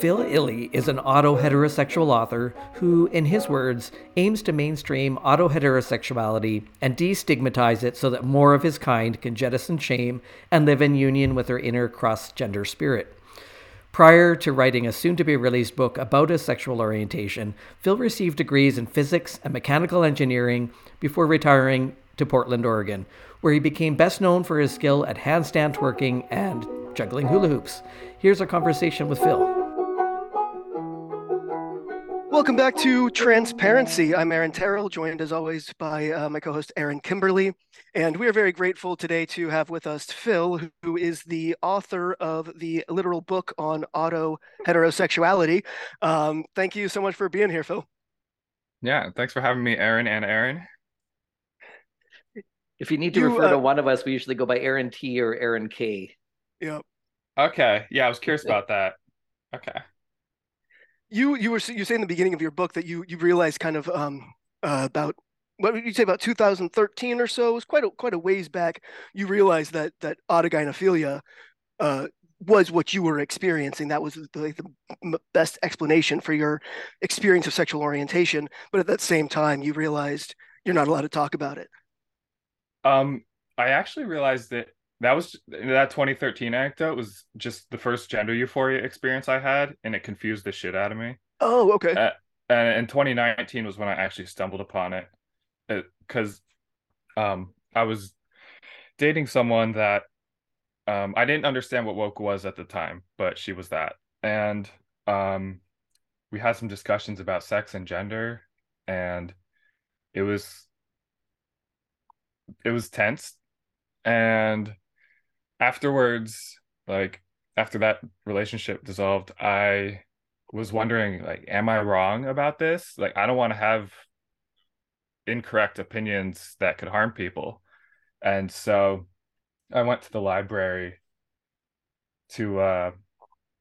Phil Illy is an auto heterosexual author who, in his words, aims to mainstream auto heterosexuality and destigmatize it so that more of his kind can jettison shame and live in union with their inner cross gender spirit. Prior to writing a soon to be released book about his sexual orientation, Phil received degrees in physics and mechanical engineering before retiring to Portland, Oregon, where he became best known for his skill at handstand twerking and juggling hula hoops. Here's our conversation with Phil. Welcome back to Transparency. I'm Aaron Terrell, joined as always by uh, my co host Aaron Kimberly. And we are very grateful today to have with us Phil, who is the author of the literal book on auto heterosexuality. Um, thank you so much for being here, Phil. Yeah, thanks for having me, Aaron and Aaron. If you need to you, refer uh, to one of us, we usually go by Aaron T or Aaron K. Yep. Okay. Yeah, I was curious about that. Okay you you were you say in the beginning of your book that you you realized kind of um uh, about what would you say about 2013 or so? It was quite a quite a ways back. You realized that that autogynephilia uh, was what you were experiencing. That was the, the, best explanation for your experience of sexual orientation. But at that same time, you realized you're not allowed to talk about it. Um, I actually realized that that was that 2013 anecdote was just the first gender euphoria experience I had, and it confused the shit out of me. Oh, okay. Uh, and in 2019 was when I actually stumbled upon it, because um, I was dating someone that um, I didn't understand what woke was at the time, but she was that, and um, we had some discussions about sex and gender, and it was it was tense, and afterwards, like after that relationship dissolved, I was wondering, like, am I wrong about this? Like, I don't want to have incorrect opinions that could harm people. And so I went to the library to uh,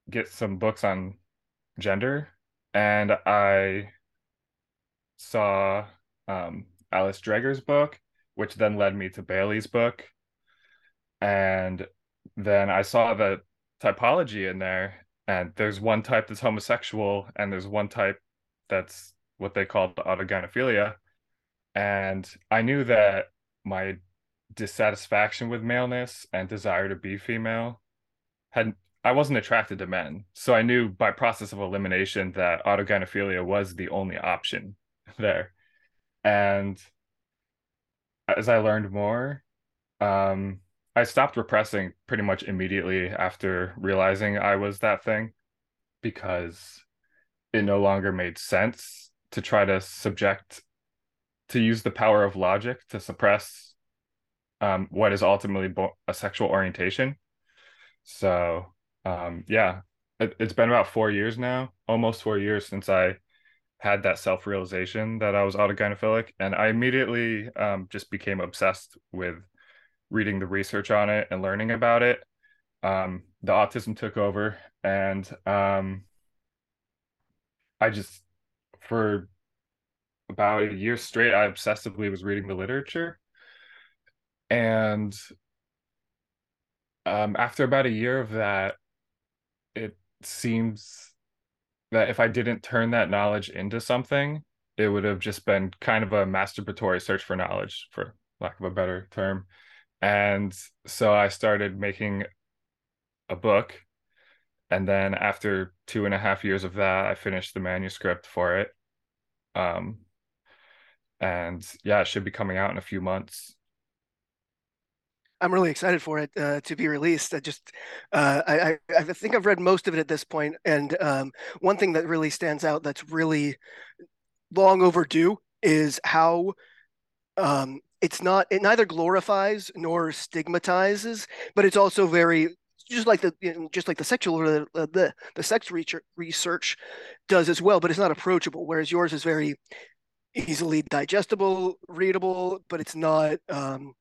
get some books on gender, and I saw um, Alice Dreger's book, which then led me to Bailey's book, and then I saw the typology in there, and there's one type that's homosexual, and there's one type that's what they call the autogynephilia. And I knew that my dissatisfaction with maleness and desire to be female had I wasn't attracted to men. So I knew by process of elimination that autogynephilia was the only option there. And as I learned more, um, I stopped repressing pretty much immediately after realizing I was that thing because it no longer made sense to try to subject to use the power of logic to suppress um, what is ultimately a sexual orientation. So, um, yeah, it, it's been about four years now, almost four years since I had that self realization that I was autogynephilic, and I immediately um, just became obsessed with reading the research on it and learning about it, um, the autism took over, and um, I just for about a year straight, I obsessively was reading the literature, and um, after about a year of that, it seems that if I didn't turn that knowledge into something, it would have just been kind of a masturbatory search for knowledge, for lack of a better term. And so I started making a book. And then after two and a half years of that, I finished the manuscript for it. Um, and yeah, it should be coming out in a few months. I'm really excited for it uh, to be released. I just, uh, I, I, think I've read most of it at this point, and um, one thing that really stands out that's really long overdue is how um, it's not it neither glorifies nor stigmatizes but it's also very just like the you know, just like the sexual uh, the the sex research does as well, but it's not approachable. Whereas yours is very easily digestible, readable, but it's not. Um,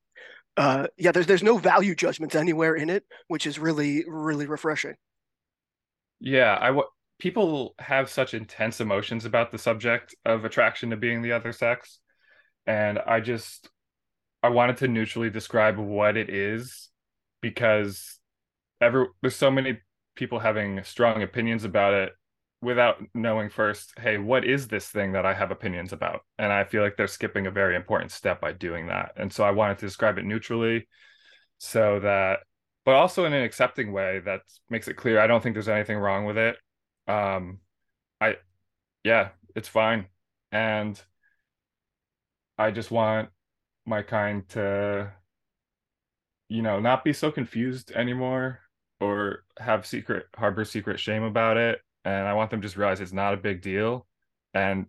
uh, yeah, there's there's no value judgments anywhere in it, which is really really refreshing. Yeah, I w- people have such intense emotions about the subject of attraction to being the other sex, and I just I wanted to neutrally describe what it is because every there's so many people having strong opinions about it without knowing first, hey, what is this thing that I have opinions about? And I feel like they're skipping a very important step by doing that. And so I wanted to describe it neutrally so that, but also in an accepting way that makes it clear. I don't think there's anything wrong with it. Um, I, yeah, it's fine. And I just want my kind to, you know, not be so confused anymore or have secret harbor secret shame about it. And i want them just realize it's not a big deal. And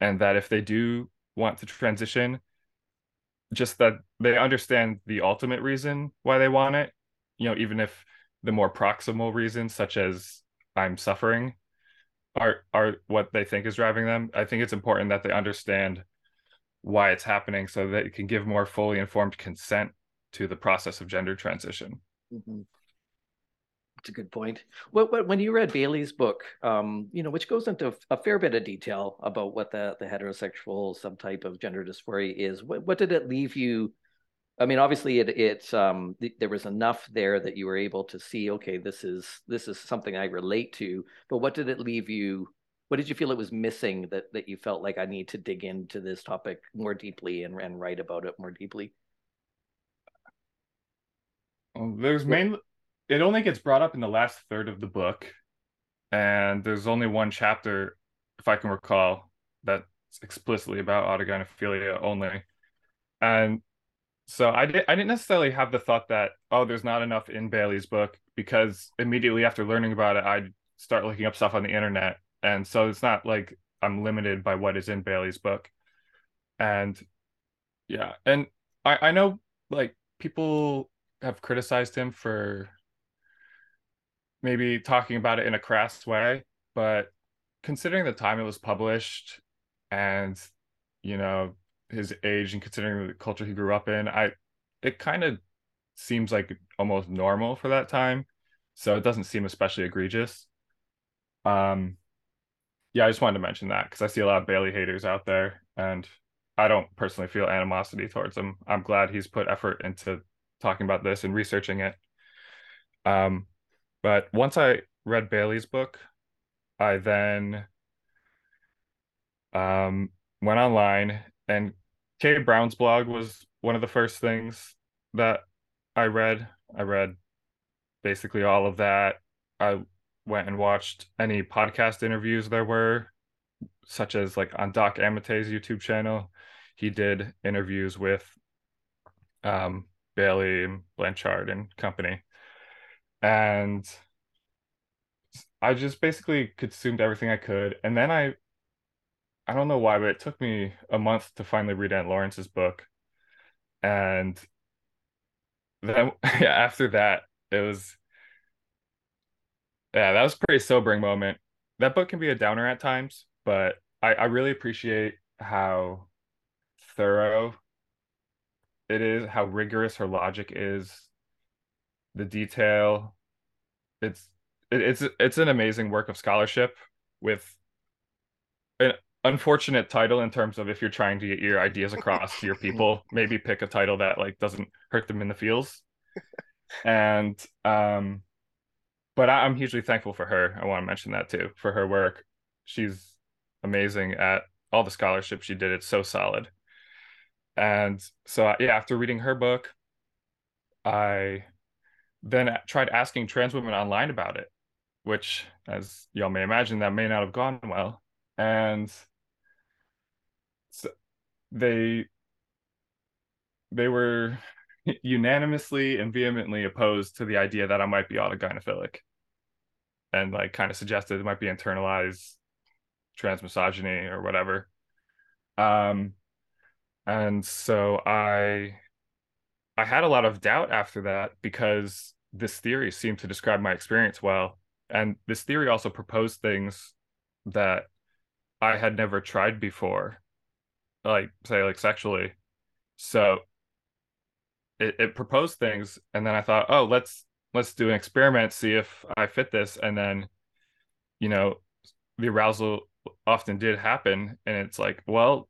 and that if they do want to transition just that they understand the ultimate reason why they want it you know even if the more proximal reasons such as i'm suffering are are what they think is driving them. I think it's important that they understand why it's happening so that it can give more fully informed consent to the process of gender transition mm-hmm. It's a good point. What, when you read Bailey's book, um, you know, which goes into a fair bit of detail about what the, the heterosexual subtype of gender dysphoria is, what, what did it leave you? I mean, obviously, it it um, th- there was enough there that you were able to see, okay, this is this is something I relate to. But what did it leave you? What did you feel it was missing that that you felt like I need to dig into this topic more deeply and, and write about it more deeply? Well, there's mainly it only gets brought up in the last third of the book, and there's only one chapter, if I can recall, that's explicitly about autogynephilia only. And so I did I didn't necessarily have the thought that oh there's not enough in Bailey's book because immediately after learning about it I'd start looking up stuff on the internet and so it's not like I'm limited by what is in Bailey's book. And yeah, and I I know like people have criticized him for maybe talking about it in a crass way, but considering the time it was published and you know his age and considering the culture he grew up in, I it kind of seems like almost normal for that time. So it doesn't seem especially egregious. Um yeah, I just wanted to mention that because I see a lot of Bailey haters out there and I don't personally feel animosity towards him. I'm glad he's put effort into talking about this and researching it. Um but once I read Bailey's book, I then um, went online and Kay Brown's blog was one of the first things that I read. I read basically all of that. I went and watched any podcast interviews there were, such as like on Doc Amitei's YouTube channel. He did interviews with um, Bailey and Blanchard and company and I just basically consumed everything I could. And then I I don't know why, but it took me a month to finally read Anne Lawrence's book. And then yeah, after that, it was yeah, that was a pretty sobering moment. That book can be a downer at times, but I, I really appreciate how thorough it is, how rigorous her logic is, the detail. It's it, it's it's an amazing work of scholarship with an unfortunate title in terms of if you're trying to get your ideas across to your people, maybe pick a title that like doesn't hurt them in the feels. and um but I, I'm hugely thankful for her. I want to mention that too for her work. She's amazing at all the scholarship she did. It's so solid. And so uh, yeah, after reading her book, I then tried asking trans women online about it, which, as y'all may imagine, that may not have gone well. And so they they were unanimously and vehemently opposed to the idea that I might be autogynephilic and like kind of suggested it might be internalized transmisogyny or whatever. Um and so I I had a lot of doubt after that because this theory seemed to describe my experience well. And this theory also proposed things that I had never tried before, like say like sexually. So it, it proposed things and then I thought, oh, let's let's do an experiment, see if I fit this. And then, you know, the arousal often did happen. And it's like, well,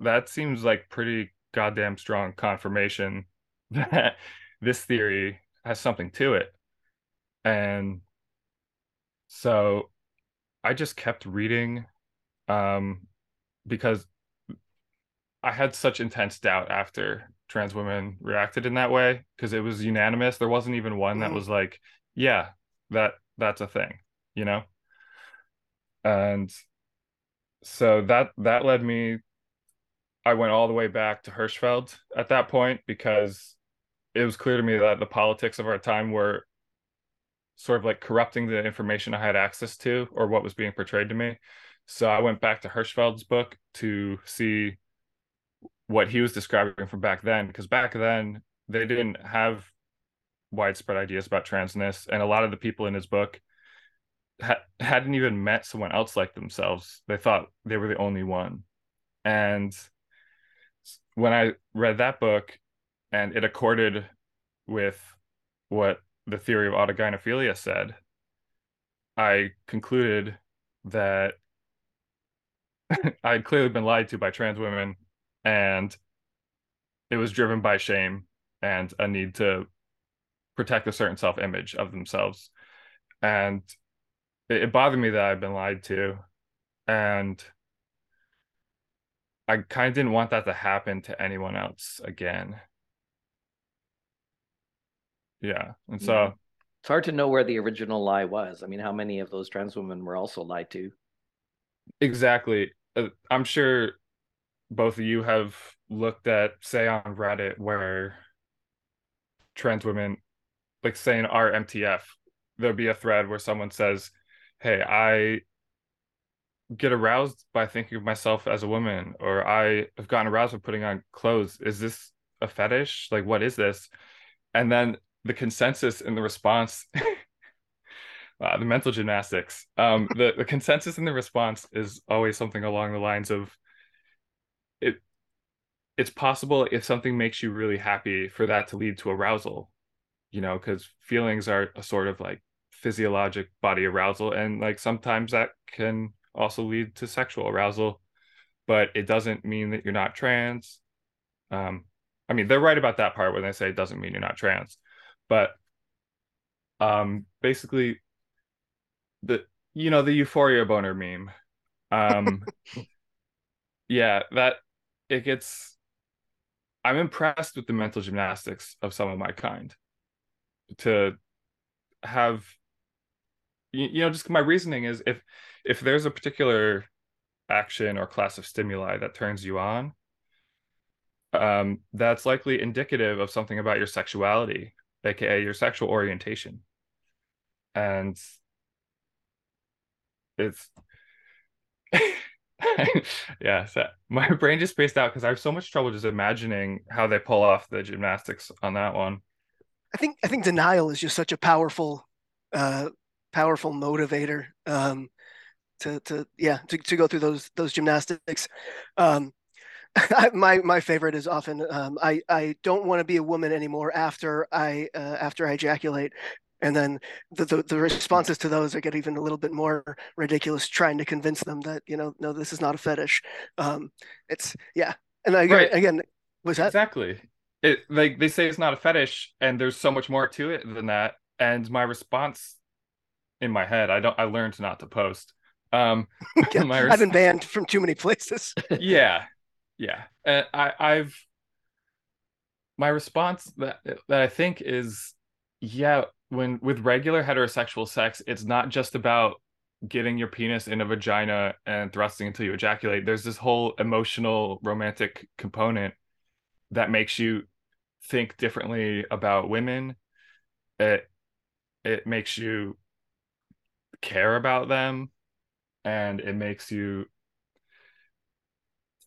that seems like pretty goddamn strong confirmation that this theory has something to it. And so I just kept reading um, because I had such intense doubt after trans women reacted in that way because it was unanimous. There wasn't even one that mm. was like, yeah, that that's a thing, you know? And so that that led me I went all the way back to Hirschfeld at that point because it was clear to me that the politics of our time were sort of like corrupting the information I had access to or what was being portrayed to me. So I went back to Hirschfeld's book to see what he was describing from back then because back then they didn't have widespread ideas about transness and a lot of the people in his book ha- hadn't even met someone else like themselves. They thought they were the only one. And when i read that book and it accorded with what the theory of autogynephilia said i concluded that i had clearly been lied to by trans women and it was driven by shame and a need to protect a certain self-image of themselves. And it, it bothered me that i've been lied to and i kind of didn't want that to happen to anyone else again. Yeah and so yeah. it's hard to know where the original lie was. I mean how many of those trans women were also lied to? Exactly. Uh, i'm sure both of you have looked at, say, on Reddit, where trans women, like saying our MTF, there'll be a thread where someone says, Hey, I get aroused by thinking of myself as a woman, or I have gotten aroused by putting on clothes. Is this a fetish? Like, what is this? And then the consensus in the response uh, the mental gymnastics. Um, the, the consensus in the response is always something along the lines of it's possible if something makes you really happy for that to lead to arousal you know because feelings are a sort of like physiologic body arousal and like sometimes that can also lead to sexual arousal but it doesn't mean that you're not trans. Um i mean they're right about that part when they say it doesn't mean you're not trans but um basically the you know the euphoria boner meme um yeah that it gets i'm impressed with the mental gymnastics of some of my kind to have you, know just my reasoning is if if there's a particular action or class of stimuli that turns you on um that's likely indicative of something about your sexuality aka your sexual orientation. And it's yeah, so my brain just spaced out because I have so much trouble just imagining how they pull off the gymnastics on that one. I think I think denial is just such a powerful, uh, powerful motivator. Um, to to yeah to, to go through those those gymnastics. Um, my my favorite is often um, I I don't want to be a woman anymore after I uh, after I ejaculate and then the, the, the responses to those I get even a little bit more ridiculous trying to convince them that you know no this is not a fetish. Um it's yeah. And I, right. again was that? Exactly. It like they say it's not a fetish and there's so much more to it than that. And my response in my head I don't I learned not to post. Um yeah, res- I've been banned from too many places. Yeah. Yeah. And I I've my response that that I think is yeah when with regular heterosexual sex, it's not just about getting your penis in a vagina and thrusting until you ejaculate. There's this whole emotional romantic component that makes you think differently about women. It it makes you care about them and it makes you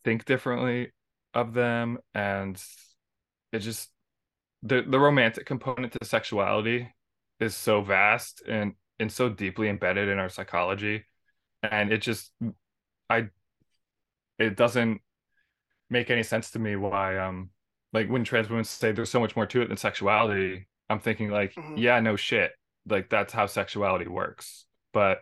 think differently of them and it just the the romantic component to sexuality is so vast and and so deeply embedded in our psychology. And it just i it doesn't make any sense to me why um like when trans women say there's so much more to it than sexuality i'm thinking like mm-hmm. yeah no shit. Like that's how sexuality works. But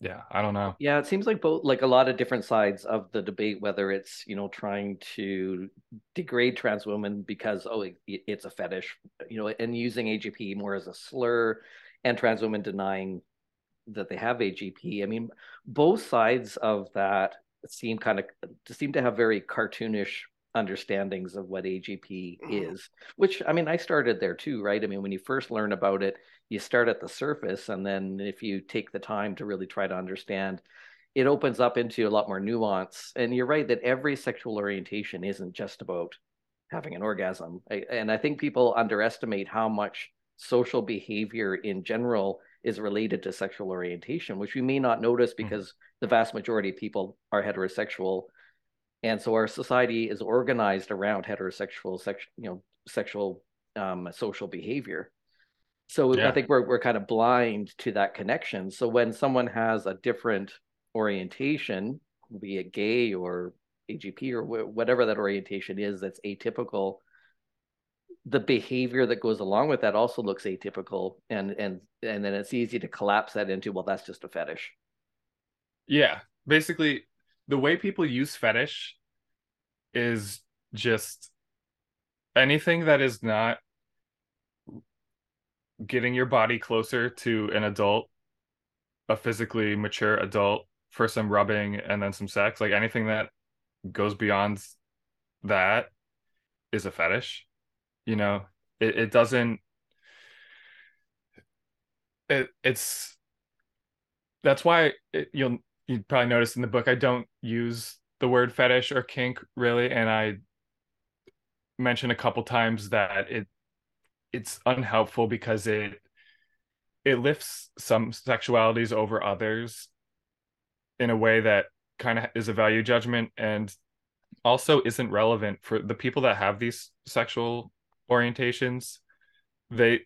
yeah i don't know. Yeah it seems like both like a lot of different sides of the debate whether it's you know trying to degrade trans women because oh it, it's a fetish you know and using agp more as a slur and trans women denying that they have agp i mean both sides of that seem kind of seem to have very cartoonish understandings of what agp mm-hmm. is which i mean i started there too right? I mean when you first learn about it you start at the surface and then if you take the time to really try to understand it opens up into a lot more nuance and you're right that every sexual orientation isn't just about having an orgasm and i think people underestimate how much social behavior in general is related to sexual orientation which we may not notice mm-hmm. because mm-hmm. the vast majority of people are heterosexual and so our society is organized around heterosexual sex you know sexual um, social behavior so yeah. I think we're we're kind of blind to that connection. So when someone has a different orientation, be it gay or AGP or wh- whatever that orientation is that's atypical, the behavior that goes along with that also looks atypical, and and and then it's easy to collapse that into well, that's just a fetish. Yeah, basically, the way people use fetish is just anything that is not getting your body closer to an adult, a physically mature adult for some rubbing and then some sex, like anything that goes beyond that is a fetish. You know, it, it doesn't it it's that's why it, you'll you probably notice in the book I don't use the word fetish or kink really and I mention a couple times that it it's unhelpful because it it lifts some sexualities over others in a way that kind of is a value judgment and also isn't relevant for the people that have these sexual orientations. They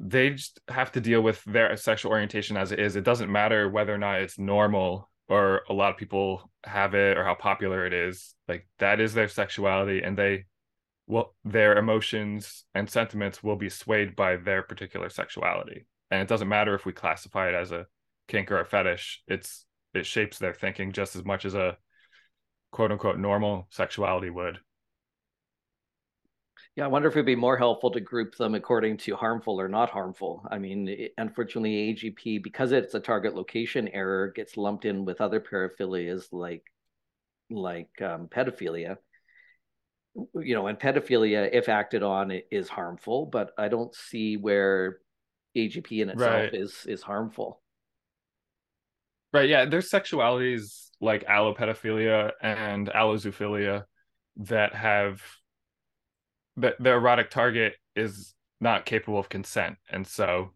they just have to deal with their sexual orientation as it is. It doesn't matter whether or not it's normal or a lot of people have it or how popular it is. Like that is their sexuality and they well their emotions and sentiments will be swayed by their particular sexuality. And it doesn't matter if we classify it as a kink or a fetish it's it shapes their thinking just as much as a quote unquote normal sexuality would. Yeah, I wonder if it'd be more helpful to group them according to harmful or not harmful. I mean, it, unfortunately, AGP, because it's a target location error, gets lumped in with other paraphilias like like um, pedophilia you know, and pedophilia, if acted on, is harmful. But I don't see where AGP in itself right. is is harmful. Right. Yeah. There's sexualities like allopedophilia and allozoophilia that have that the erotic target is not capable of consent, and so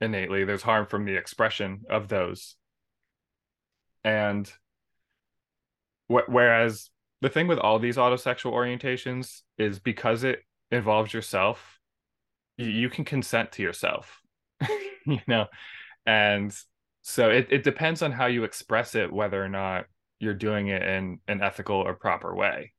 innately there's harm from the expression of those. And wh- whereas the thing with all these autosexual orientations is because it involves yourself, you, you can consent to yourself, you know, and so it, it depends on how you express it, whether or not you're doing it in an ethical or proper way.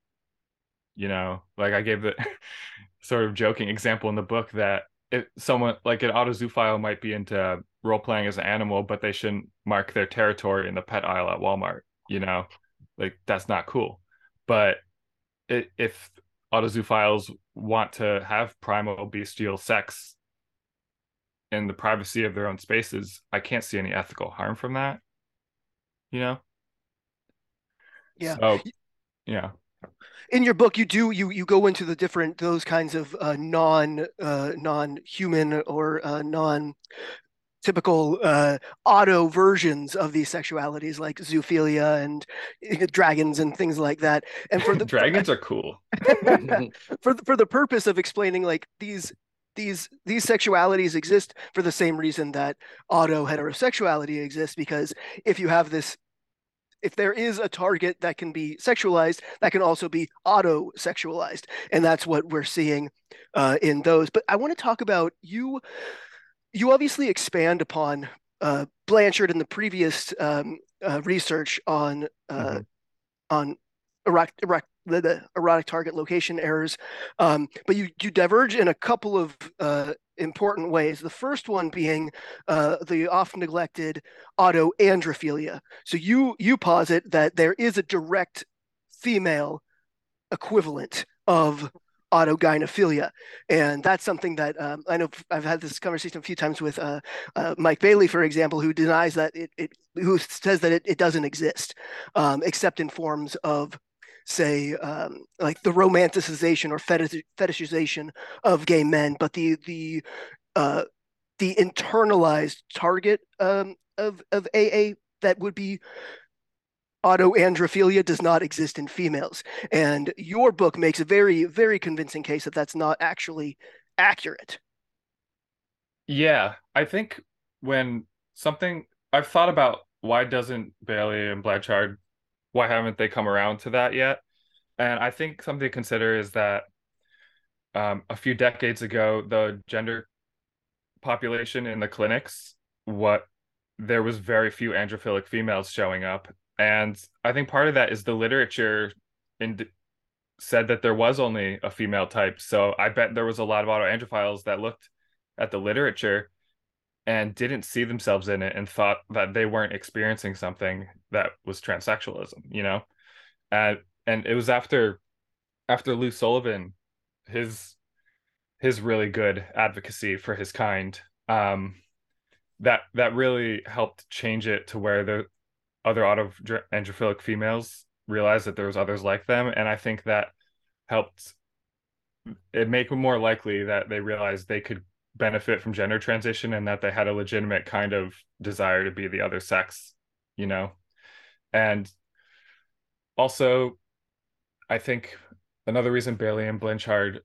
You know, like I gave the sort of joking example in the book that if someone like an autozoophile might be into role playing as an animal, but they shouldn't mark their territory in the pet aisle at Walmart. You know, like that's not cool. But it, if autozoophiles want to have primal bestial sex in the privacy of their own spaces, I can't see any ethical harm from that. You know? Yeah. So, yeah. In your book, you do you you go into the different those kinds of uh, non uh, non human or uh, non typical uh, auto versions of these sexualities like zoophilia and uh, dragons and things like that. And for the dragons are cool. For the, for the purpose of explaining like these these these sexualities exist for the same reason that auto heterosexuality exists because if you have this if there is a target that can be sexualized that can also be auto sexualized and that's what we're seeing uh, in those. But i want to talk about you you obviously expand upon uh, Blanchard in the previous um, uh, research on uh, mm-hmm. on erotic, erotic, the, the, erotic target location errors, um, but you you diverge in a couple of uh, important ways. The first one being uh, the often neglected autoandrophilia. So you you posit that there is a direct female equivalent of autogynephilia, and that's something that um, I know I've had this conversation a few times with uh, uh, Mike Bailey, for example, who denies that it, it who says that it, it doesn't exist, um, except in forms of say um, like the romanticization or fetish, fetishization of gay men, but the the uh, the internalized target um, of of AA that would be autoandrophilia does not exist in females. And your book makes a very, very convincing case that that's not actually accurate. Yeah, I think when something I've thought about why doesn't Bailey and Blanchard, why haven't they come around to that yet? And I think something to consider is that um, a few decades ago, the gender population in the clinics, what there was very few androphilic females showing up and I think part of that is the literature in said that there was only a female type. So I bet there was a lot of autoandrophiles that looked at the literature and didn't see themselves in it and thought that they weren't experiencing something that was transsexualism, you know? And and it was after after Lou Sullivan, his his really good advocacy for his kind, um, that that really helped change it to where there other autoandrophilic females realized that there was others like them. And i think that helped it make it more likely that they realized they could benefit from gender transition and that they had a legitimate kind of desire to be the other sex you know? And also i think another reason bailey and blanchard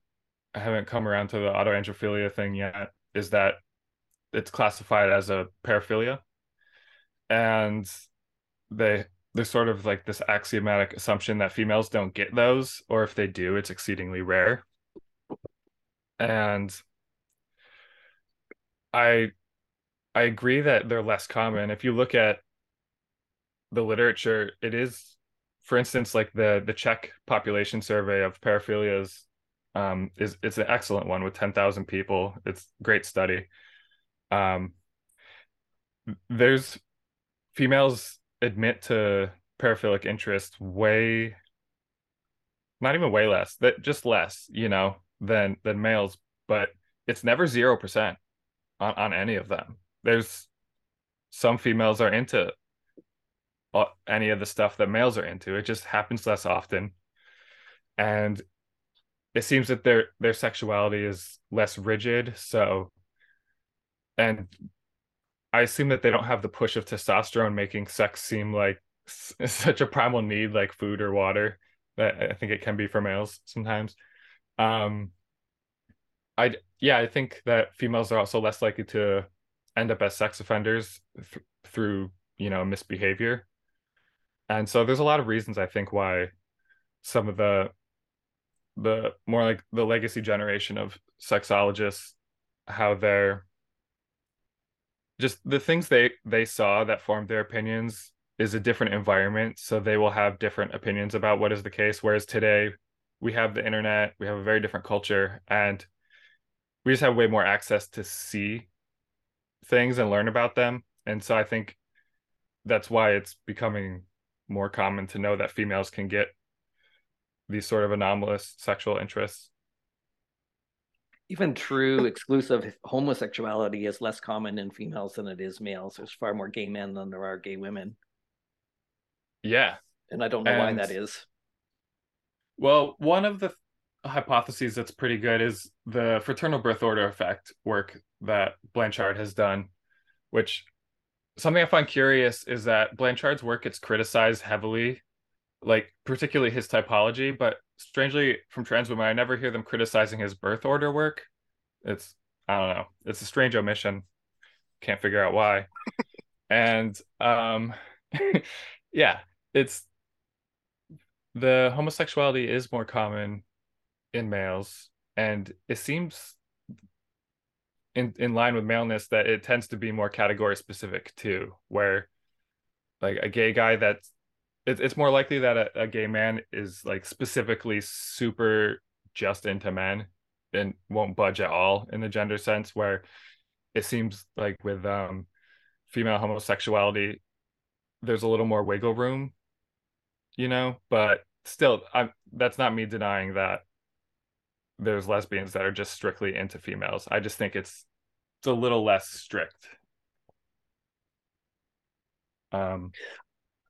haven't come around to the autoandrophilia thing yet is that it's classified as a paraphilia. And they there's sort of like this axiomatic assumption that females don't get those or if they do it's exceedingly rare. And i i agree that they're less common. If you look at the literature it is for instance like the the czech population survey of paraphilias um is it's an excellent one with 10,000 people. It's great study. Um there's females admit to paraphilic interest way not even way less that just less you know than than males but it's never 0% on, on any of them. There's some females are into uh, any of the stuff that males are into. It just happens less often. And it seems that their their sexuality is less rigid so and I assume that they don't have the push of testosterone making sex seem like such a primal need like food or water that I think it can be for males sometimes. Um, I yeah, I think that females are also less likely to end up as sex offenders th- through you know misbehavior, and so there's a lot of reasons I think why some of the the more like the legacy generation of sexologists how they're just the things they they saw that formed their opinions is a different environment. So they will have different opinions about what is the case. Whereas today we have the internet we have a very different culture and we just have way more access to see things and learn about them. And so i think that's why it's becoming more common to know that females can get these sort of anomalous sexual interests even true exclusive homosexuality is less common in females than it is males. There's far more gay men than there are gay women. Yeah. And I don't know and, why that is. Well, one of the hypotheses that's pretty good is the fraternal birth order effect work that Blanchard has done, which something I find curious is that Blanchard's work gets criticized heavily, like particularly his typology, but strangely from trans women, I never hear them criticizing his birth order work. It's I don't know. It's a strange omission. Can't figure out why. and um yeah, it's the homosexuality is more common in males and it seems in in line with maleness that it tends to be more category specific too, where like a gay guy that's it, it's more likely that a, a gay man is like specifically super just into men and won't budge at all in the gender sense where it seems like with um female homosexuality there's a little more wiggle room you know? But still i'm that's not me denying that there's lesbians that are just strictly into females. I just think it's it's a little less strict. Um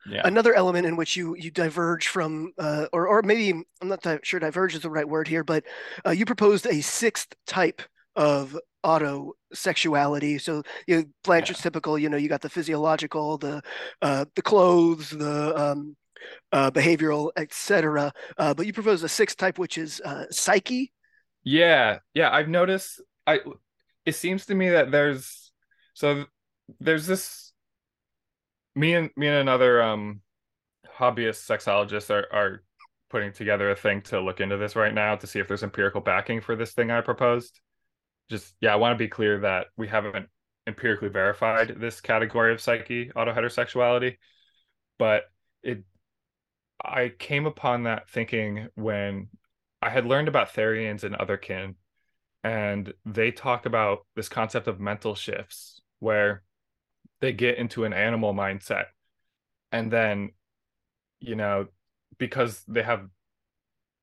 yeah. Another element in which you you diverge from, uh, or or maybe I'm not sure diverge is the right word here, but uh, you proposed a sixth type of auto sexuality. So you know, Blanchard's yeah. typical. You know, you got the physiological, the uh, the clothes, the um, uh, behavioral, etc. Uh, but you propose a sixth type, which is uh, psyche. Yeah, yeah. I've noticed. I it seems to me that there's so there's this me and me and another um hobbyist sexologist are are putting together a thing to look into this right now to see if there's empirical backing for this thing I proposed. Just yeah, I want to be clear that we haven't empirically verified this category of psyche, autoheterosexuality, but it I came upon that thinking when I had learned about Therians and other kin, and they talk about this concept of mental shifts where they get into an animal mindset. And then you know because they have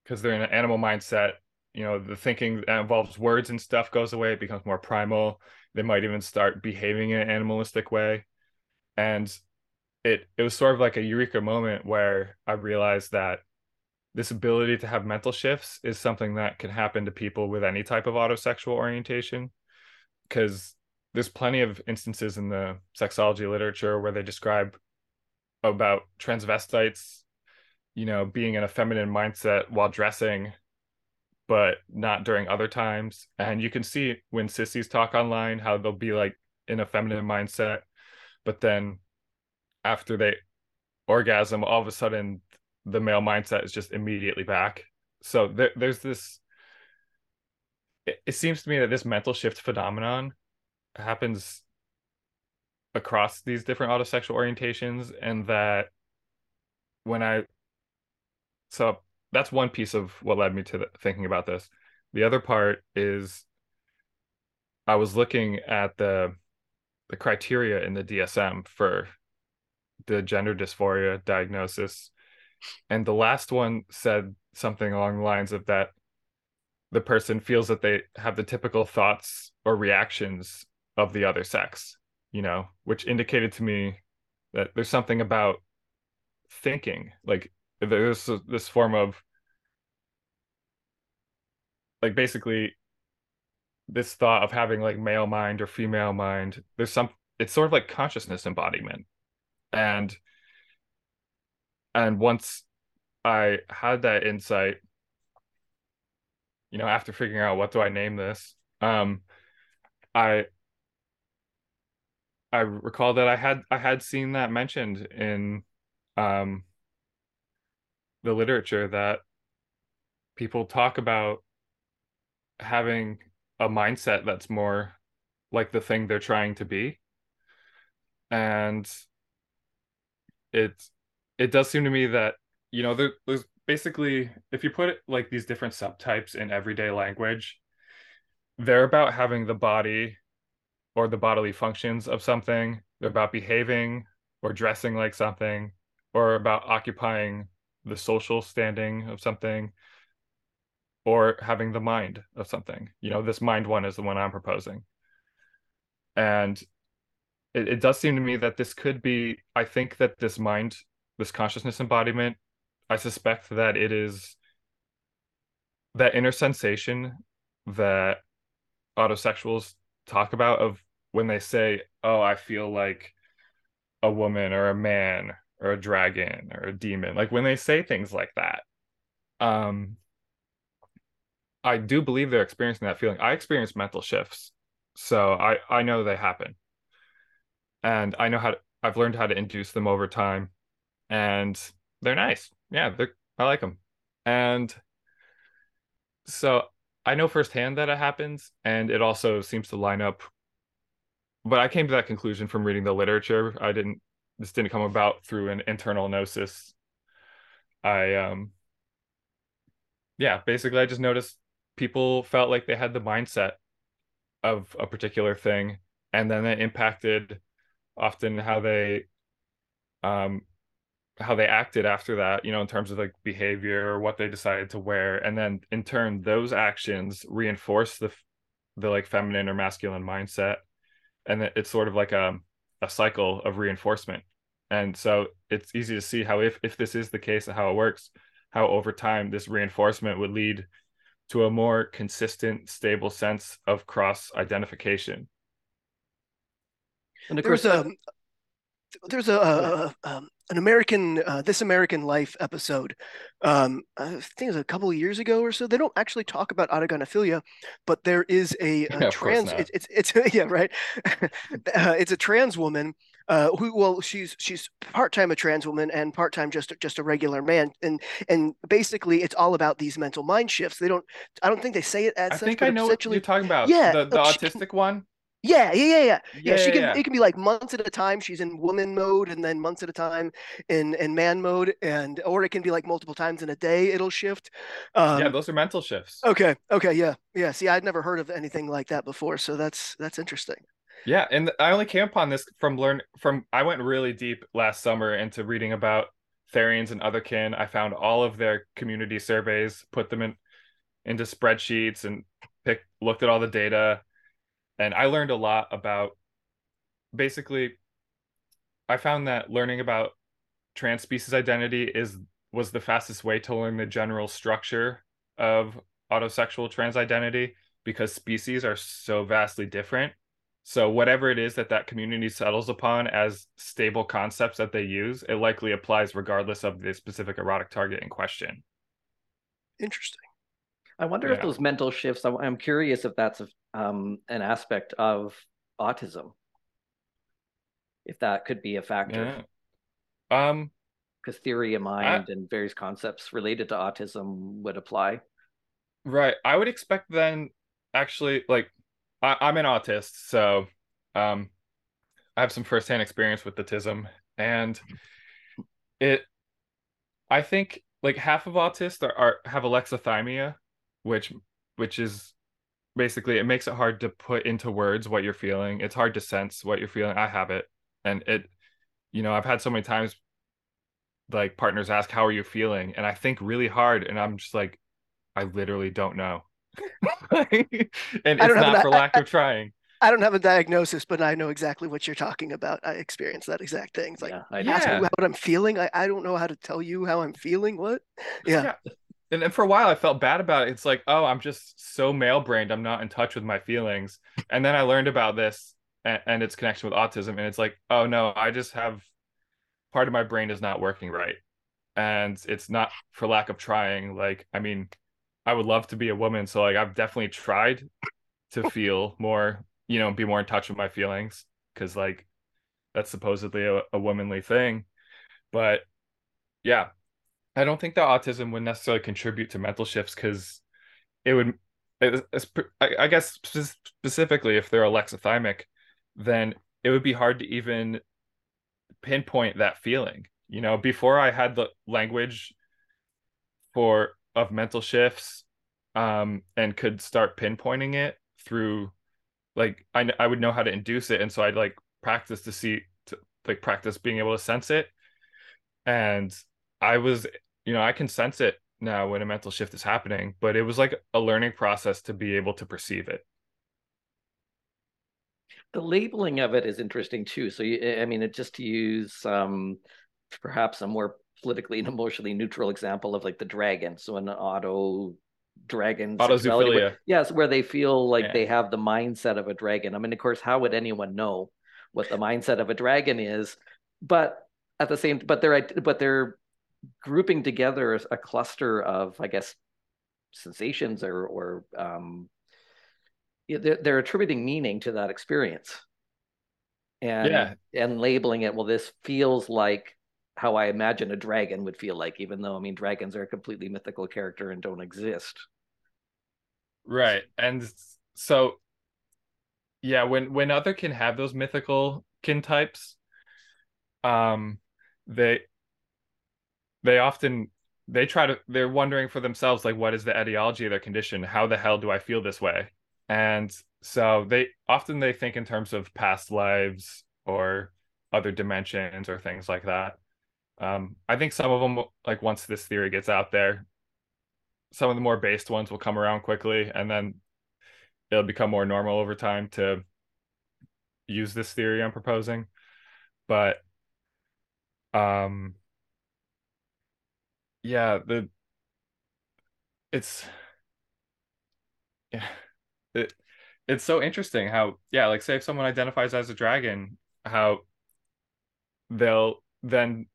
because they're in an animal mindset you know the thinking that involves words and stuff goes away it becomes more primal. They might even start behaving in an animalistic way. And it it was sort of like a eureka moment where i realized that this ability to have mental shifts is something that can happen to people with any type of autosexual orientation. Because there's plenty of instances in the sexology literature where they describe about transvestites you know being in a feminine mindset while dressing but not during other times. And you can see when sissies talk online how they'll be like in a feminine mindset but then after they orgasm all of a sudden the male mindset is just immediately back. So there, there's this it, it seems to me that this mental shift phenomenon happens across these different autosexual orientations and that when i so that's one piece of what led me to the, thinking about this. The other part is i was looking at the the criteria in the dsm for the gender dysphoria diagnosis and the last one said something along the lines of that the person feels that they have the typical thoughts or reactions of the other sex, you know, which indicated to me that there's something about thinking, like there's this form of like basically this thought of having like male mind or female mind there's some it's sort of like consciousness embodiment. And and once i had that insight you know after figuring out what do i name this um i I recall that I had I had seen that mentioned in um the literature that people talk about having a mindset that's more like the thing they're trying to be. And it it does seem to me that you know there, there's basically if you put it like these different subtypes in everyday language they're about having the body or the bodily functions of something. About behaving or dressing like something, or about occupying the social standing of something, or having the mind of something. You know, this mind one is the one I'm proposing. And it, it does seem to me that this could be, I think that this mind, this consciousness embodiment, I suspect that it is that inner sensation that autosexuals talk about of when they say, "Oh, I feel like a woman or a man or a dragon or a demon." Like when they say things like that, um I do believe they're experiencing that feeling. I experience mental shifts. So I I know they happen. And I know how to, I've learned how to induce them over time and they're nice. Yeah, they're I like them. And so I know firsthand that it happens, and it also seems to line up. But I came to that conclusion from reading the literature. I didn't. This didn't come about through an internal gnosis. I um. Yeah, basically, I just noticed people felt like they had the mindset of a particular thing, and then it impacted often how they um how they acted after that you know in terms of like behavior or what they decided to wear and then in turn those actions reinforce the the like feminine or masculine mindset and it's sort of like a a cycle of reinforcement. And so it's easy to see how if if this is the case of how it works how over time this reinforcement would lead to a more consistent stable sense of cross identification. And of course there's a there's a, a, a um, an American uh, This American Life episode. Um, I think it was a couple of years ago or so. They don't actually talk about autogynephilia, but there is a, a yeah, trans. It, it's it's yeah right. uh, it's a trans woman uh, who well she's she's part time a trans woman and part time just just a regular man and and basically it's all about these mental mind shifts. They don't. I don't think they say it as I such, think I know what you're talking about. Yeah, the, the autistic one. Yeah, yeah, yeah, yeah. Yeah, she can. It can be like months at a time. She's in woman mode, and then months at a time in in man mode, and or it can be like multiple times in a day. It'll shift. Um, yeah, those are mental shifts. Okay. Okay. Yeah. Yeah. See, I'd never heard of anything like that before, so that's that's interesting. Yeah, and I only came upon this from learn from. I went really deep last summer into reading about Therians and otherkin. I found all of their community surveys, put them in into spreadsheets, and picked looked at all the data and I learned a lot about basically I found that learning about trans species identity is was the fastest way to learn the general structure of autosexual trans identity because species are so vastly different. So whatever it is that that community settles upon as stable concepts that they use, it likely applies regardless of the specific erotic target in question. Interesting. I wonder yeah. if those mental shifts. I'm curious if that's a, um, an aspect of autism. If that could be a factor. Yeah. Um, because theory of mind I, and various concepts related to autism would apply. Right. I would expect then, actually, like, I, I'm an autist, so um, I have some firsthand experience with autism, and it. I think like half of autists are, are have alexithymia, which which is basically it makes it hard to put into words what you're feeling it's hard to sense what you're feeling i have it and it you know i've had so many times like partners ask how are you feeling and i think really hard and i'm just like i literally don't know and it's not for lack I, of trying I don't have a diagnosis, but I know exactly what you're talking about. I experienced that exact thing. It's like, yeah, I ask me what I'm feeling. I, I don't know how to tell you how I'm feeling. What? Yeah. yeah and, and for a while I felt bad about it. It's like, oh, I'm just so male brained. I'm not in touch with my feelings. And then I learned about this and, and its connection with autism. And it's like, oh no, I just have part of my brain is not working right. And it's not for lack of trying. Like, I mean, I would love to be a woman. So like I've definitely tried to feel more, you know, be more in touch with my feelings. Cause like that's supposedly a, a womanly thing. But yeah, I don't think that autism would necessarily contribute to mental shifts because it would. I guess specifically if they're alexithymic, then it would be hard to even pinpoint that feeling. You know, before I had the language for of mental shifts, um, and could start pinpointing it through, like I I would know how to induce it, and so I'd like practice to see to like practice being able to sense it, and I was you know, I can sense it now when a mental shift is happening, but it was like a learning process to be able to perceive it. The labeling of it is interesting too. So, you, I mean, it just to use um, perhaps a more politically and emotionally neutral example of like the dragon. So, an auto dragon autozoophilia. yes, where they feel like yeah. they have the mindset of a dragon. I mean, of course, how would anyone know what the mindset of a dragon is? But at the same, but they're but they're grouping together a cluster of, I guess, sensations or or um, they're, they're attributing meaning to that experience, and yeah. and labeling it. Well, this feels like how I imagine a dragon would feel like, even though I mean dragons are a completely mythical character and don't exist. right and so yeah when when other can have those mythical kin types um they they often they try to they're wondering for themselves like what is the etiology of their condition? How the hell do i feel this way? And so they often they think in terms of past lives or other dimensions or things like that. Um, i think some of them like once this theory gets out there some of the more based ones will come around quickly and then it'll become more normal over time to use this theory i'm proposing. But um yeah the it's yeah it it's so interesting how yeah like say if someone identifies as a dragon how they'll then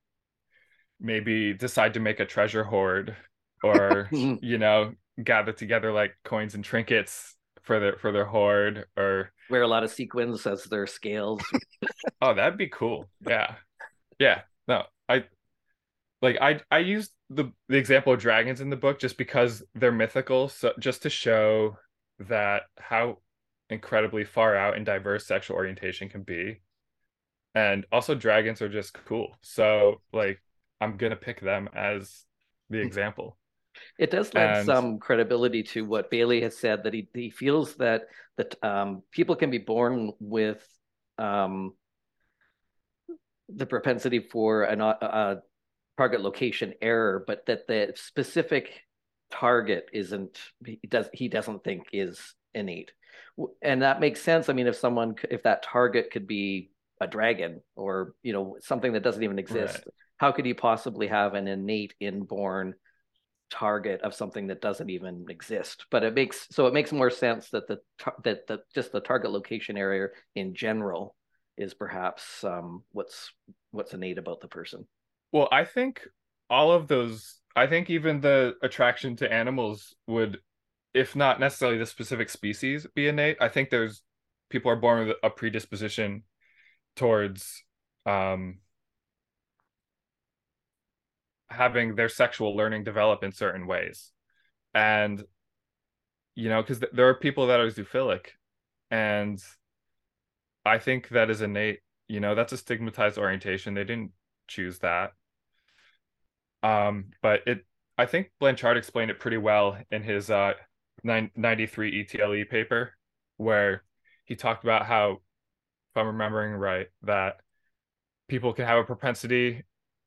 maybe decide to make a treasure hoard or you know gather together like coins and trinkets for their for their hoard or wear a lot of sequins as their scales. Oh that'd be cool. Yeah. Yeah. No i like i i used the the example of dragons in the book just because they're mythical so just to show that how incredibly far out and diverse sexual orientation can be and also dragons are just cool so like i'm gonna pick them as the hmm. example it does lend and, some credibility to what bailey has said that he, he feels that that um, people can be born with um, the propensity for an, a target location error but that the specific target isn't he does he doesn't think is innate. And that makes sense. I mean if someone if that target could be a dragon or you know something that doesn't even exist right. how could you possibly have an innate inborn target of something that doesn't even exist? But it makes so it makes more sense that the that the just the target location area in general is perhaps um, what's what's innate about the person well i think all of those I think even the attraction to animals would, if not necessarily the specific species, be innate. I think there's people are born with a predisposition towards um, having their sexual learning develop in certain ways, and you know, because th- there are people that are zoophilic, and I think that is innate. You know, that's a stigmatized orientation. They didn't choose that um, but it, I think Blanchard explained it pretty well in his uh, 93 ETLE paper, where he talked about how, if I'm remembering right, that people can have a propensity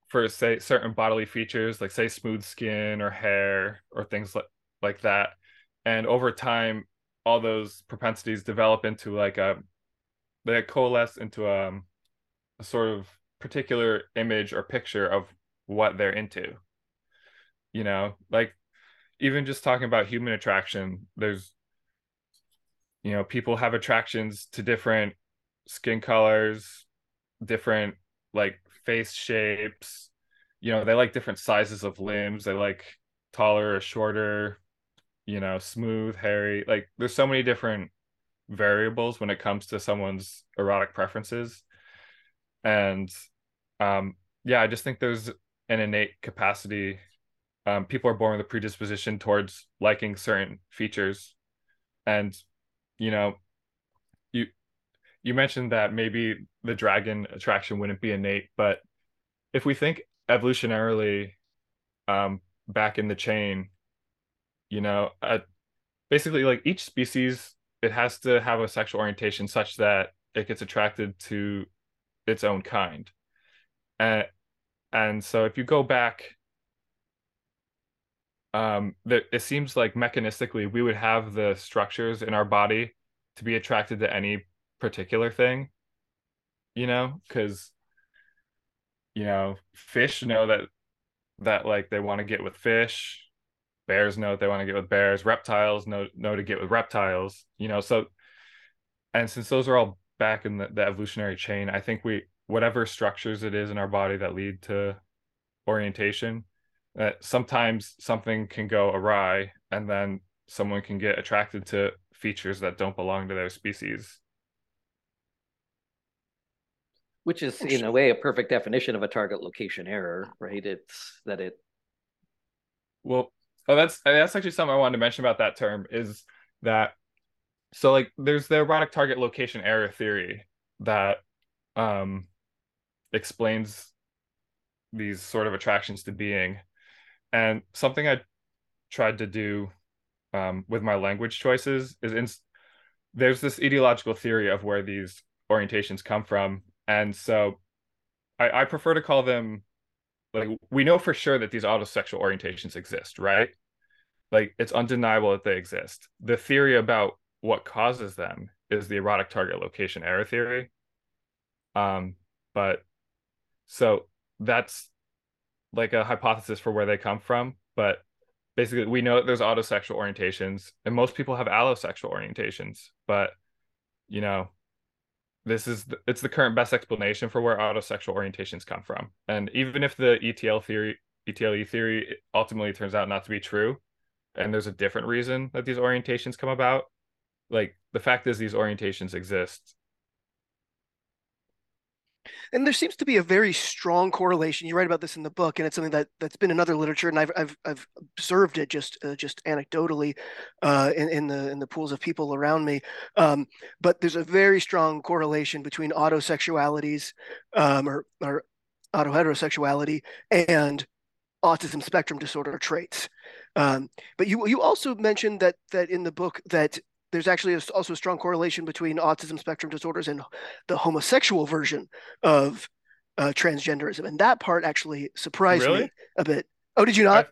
for say certain bodily features, like say smooth skin or hair or things like like that, and over time, all those propensities develop into like a they coalesce into a, um, a sort of particular image or picture of what they're into you know? Like even just talking about human attraction there's you know people have attractions to different skin colors different like face shapes. You know they like different sizes of limbs. They like taller or shorter you know smooth hairy. Like there's so many different variables when it comes to someone's erotic preferences. And um yeah i just think there's an innate capacity. Um, people are born with a predisposition towards liking certain features, and you know, you you mentioned that maybe the dragon attraction wouldn't be innate, but if we think evolutionarily, um, back in the chain, you know, uh, basically like each species it has to have a sexual orientation such that it gets attracted to its own kind. And and so if you go back um that it seems like mechanistically we would have the structures in our body to be attracted to any particular thing you know because you know fish know that that like they want to get with fish bears know they want to get with bears reptiles know know to get with reptiles you know so and since those are all back in the, the evolutionary chain i think we whatever structures it is in our body that lead to orientation that sometimes something can go awry and then someone can get attracted to features that don't belong to their species. Which is in a way a perfect definition of a target location error right? It's that it well oh that's that's actually something i wanted to mention about that term is that so like there's the erotic target location error theory that um explains these sort of attractions to being. And something i tried to do um, with my language choices is in, there's this etiological theory of where these orientations come from. And so I, I prefer to call them like we know for sure that these autosexual orientations exist right? Like it's undeniable that they exist. The theory about what causes them is the erotic target location error theory. Um but so that's like a hypothesis for where they come from but basically we know that there's autosexual orientations and most people have allosexual orientations but you know this is the, it's the current best explanation for where autosexual orientations come from. And even if the etl theory etle theory ultimately turns out not to be true and there's a different reason that these orientations come about like the fact is these orientations exist and there seems to be a very strong correlation. You write about this in the book, and it's something that that's been in other literature, and I've I've, I've observed it just uh, just anecdotally uh, in in the in the pools of people around me. Um, but there's a very strong correlation between autosexualities um, or or autoheterosexuality and autism spectrum disorder traits. Um, but you you also mentioned that that in the book that there's actually a, also a strong correlation between autism spectrum disorders and the homosexual version of uh, transgenderism, and that part actually surprised Really? me a bit. Oh, did you not?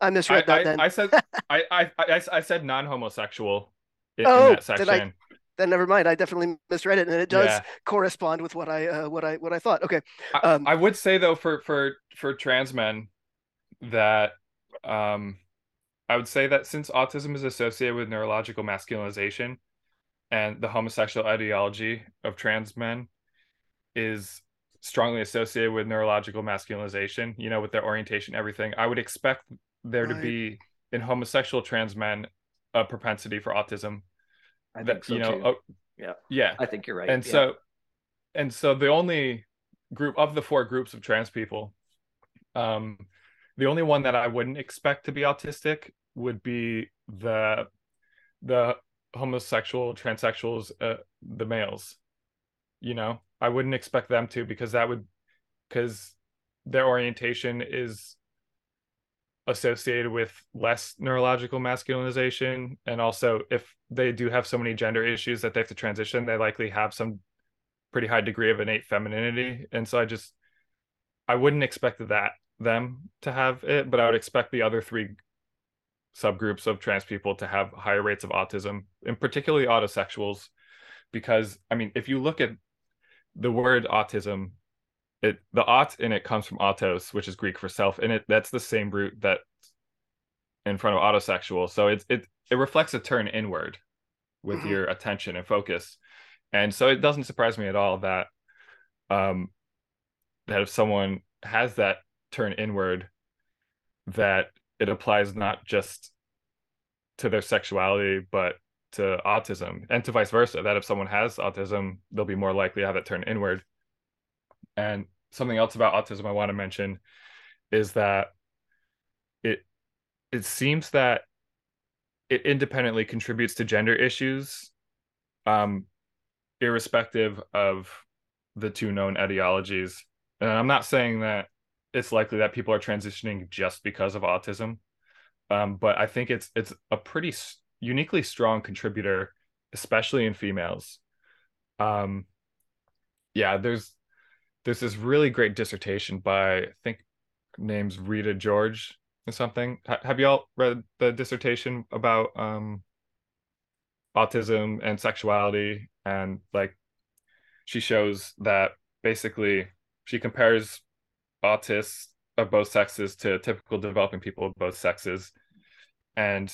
I, misread I, that I, then. I said I, I I I said non-homosexual in, Oh, in that then section. then never mind. I definitely misread it, and it does Yeah. correspond with what I uh, what I what I thought. Okay, I, um, I would say though for for for trans men that um I would say that since autism is associated with neurological masculinization and the homosexual etiology of trans men is strongly associated with neurological masculinization, you know, with their orientation, everything, I would expect there to be in homosexual trans men a propensity for autism. I that think so you know, too. oh, Yeah. yeah. I think you're right. and yeah. so and so the only group of the four groups of trans people um the only one that i wouldn't expect to be autistic would be the the homosexual transsexuals uh, the males you know? I wouldn't expect them to because that would because their orientation is associated with less neurological masculinization. And also if they do have so many gender issues that they have to transition they likely have some pretty high degree of innate femininity. And so i just i wouldn't expect that them to have it but i would expect the other three subgroups of trans people to have higher rates of autism and particularly autosexuals because i mean if you look at the word autism it the aut in it comes from autos which is greek for self and it that's the same root that in front of autosexual so it it it reflects a turn inward with Mhm. your attention and focus and so it doesn't surprise me at all that um that if someone has that turn inward that it applies not just to their sexuality but to autism and to vice versa that if someone has autism they'll be more likely to have it turn inward. And something else about autism i want to mention is that it it seems that it independently contributes to gender issues um irrespective of the two known etiologies. And i'm not saying that it's likely that people are transitioning just because of autism. Um but i think it's it's a pretty uniquely strong contributor especially in females. Um yeah there's there's this really great dissertation by i think name's rita george or something. Ha- have y'all read the dissertation about um autism and sexuality? And like she shows that basically she compares autists of both sexes to typical developing people of both sexes. And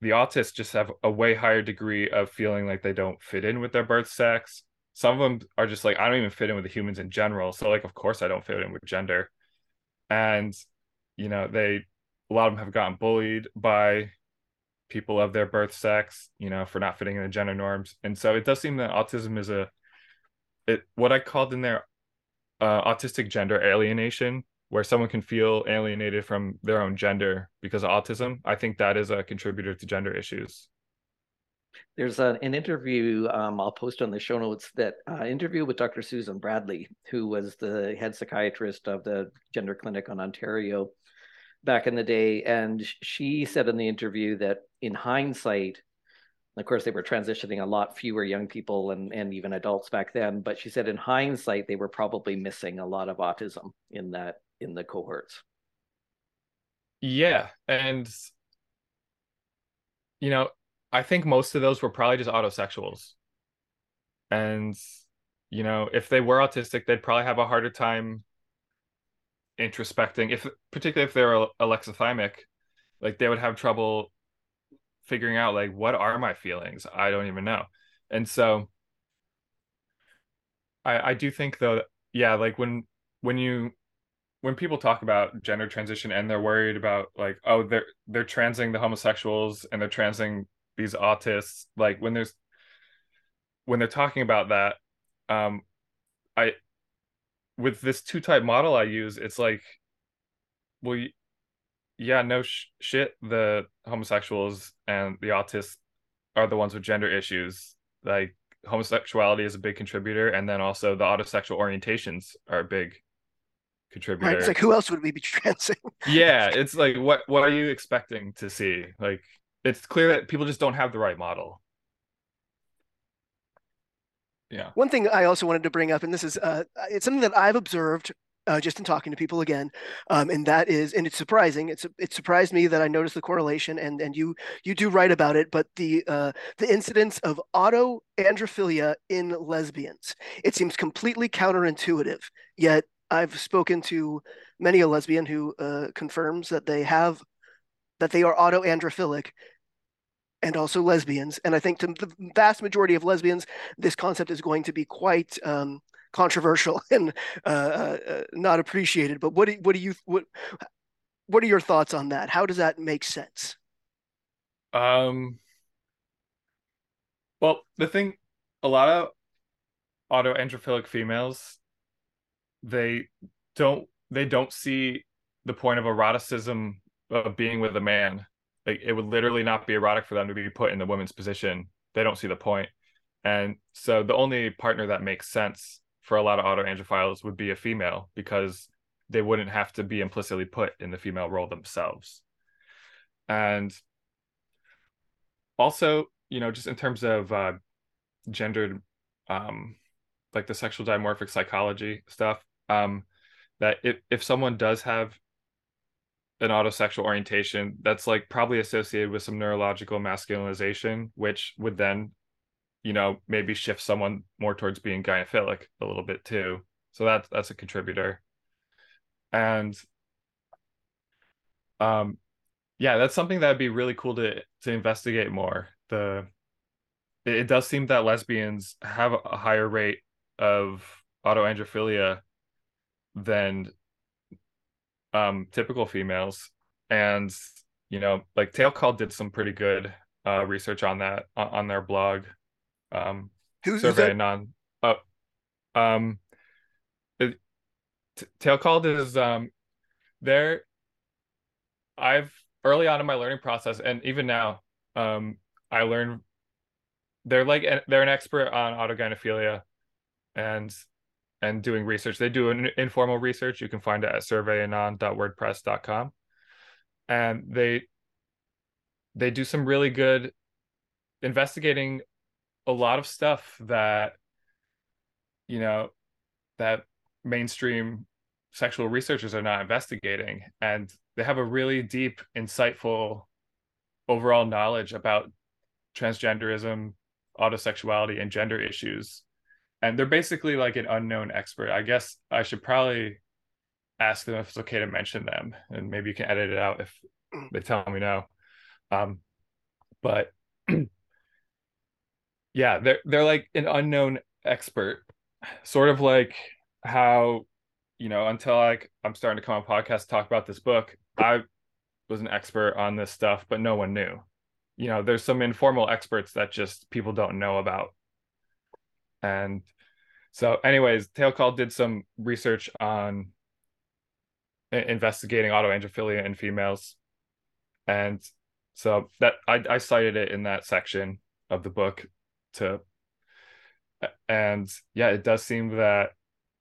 the autists just have a way higher degree of feeling like they don't fit in with their birth sex. Some of them are just like i don't even fit in with the humans in general. So like of course i don't fit in with gender. And you know they a lot of them have gotten bullied by people of their birth sex you know for not fitting in the gender norms. And so it does seem that autism is a it what i called in there uh, autistic gender alienation where someone can feel alienated from their own gender because of autism i think that is a contributor to gender issues There's a, an interview um, I'll post on the show notes that uh, interview with Dr. Susan Bradley, who was the head psychiatrist of the Gender Clinic on Ontario back in the day. And she said in the interview that in hindsight, of course, they were transitioning a lot fewer young people and, and even adults back then. But she said in hindsight, they were probably missing a lot of autism in that in the cohorts. Yeah. And you know, I think most of those were probably just autosexuals. And, you know, if they were autistic, they'd probably have a harder time introspecting, if particularly if they're alexithymic, like they would have trouble figuring out like what are my feelings? I don't even know. And so I I do think though, yeah, like when when you when people talk about gender transition and they're worried about like oh they're they're transing the homosexuals and they're transing these autists like when there's when they're talking about that um i with this two type model i use it's like well yeah no sh- shit the homosexuals and the autists are the ones with gender issues like homosexuality is a big contributor and then also the autosexual orientations are a big contributor. Right. It's like who else would we be transing? yeah, it's like what what are you expecting to see? Like it's clear that people just don't have the right model. Yeah. One thing I also wanted to bring up, and this is uh, it's something that I've observed uh, just in talking to people again, um, and that is, and it's surprising. It's it surprised me that I noticed the correlation, and and you you do write about it, but the uh, the incidence of autoandrophilia in lesbians. It seems completely counterintuitive, yet I've spoken to many a lesbian who uh, confirms that they have that they are autoandrophilic and also lesbians. And I think to the vast majority of lesbians, this concept is going to be quite um, controversial and uh, uh, uh, not appreciated. But what do, what do you what what are your thoughts on that? How does that make sense? Um. Well, the thing, a lot of autoandrophilic females they don't they don't see the point of eroticism of being with a man. Like it would literally not be erotic for them to be put in the woman's position. They don't see the point. And so the only partner that makes sense for a lot of autoandrophiles would be a female because they wouldn't have to be implicitly put in the female role themselves. And also, you know, just in terms of uh, gendered, um, like the sexual dimorphic psychology stuff, um, that if, if someone does have an autosexual orientation, that's like probably associated with some neurological masculinization, which would then, you know, maybe shift someone more towards being gynophilic a little bit too. So that's that's a contributor. And um yeah, that's something that'd be really cool to to investigate more. The it, it does seem that lesbians have a higher rate of autoandrophilia than um, typical females. And, you know, like Tail Call did some pretty good uh, research on that on their blog. Um, Who's survey non uh, um it, t- tailcalled is um there I've early on in my learning process and even now um I learned they're like they're an expert on autogynephilia and and doing research. They do an informal research. You can find it at surveyanon.wordpress.com. And they they do some really good investigating a lot of stuff that you know that mainstream sexual researchers are not investigating and they have a really deep insightful overall knowledge about transgenderism autosexuality and gender issues and they're basically like an unknown expert. I guess I should probably ask them if it's okay to mention them, and maybe you can edit it out if they tell me no. Um, but yeah, they're they're like an unknown expert, sort of like how you know until like I'm starting to come on podcast talk about this book, I was an expert on this stuff, but no one knew. You know, there's some informal experts that just people don't know about. And so, anyways, Tail Call did some research on investigating autoandrophilia in females, and so that I, I cited it in that section of the book to and yeah it does seem that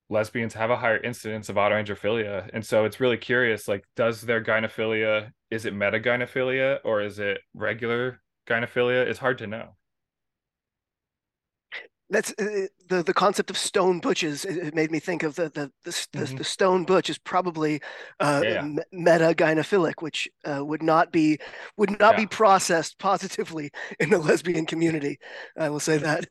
lesbians have a higher incidence of autoandrophilia. And so it's really curious like does their gynephilia is it metagynephilia or is it regular gynephilia? It's hard to know that's uh, the the concept of stone butches it made me think of the the the, mm-hmm. the stone butch is probably uh, yeah. meta gynophilic which uh, would not be would not yeah. be processed positively in the lesbian community i will say that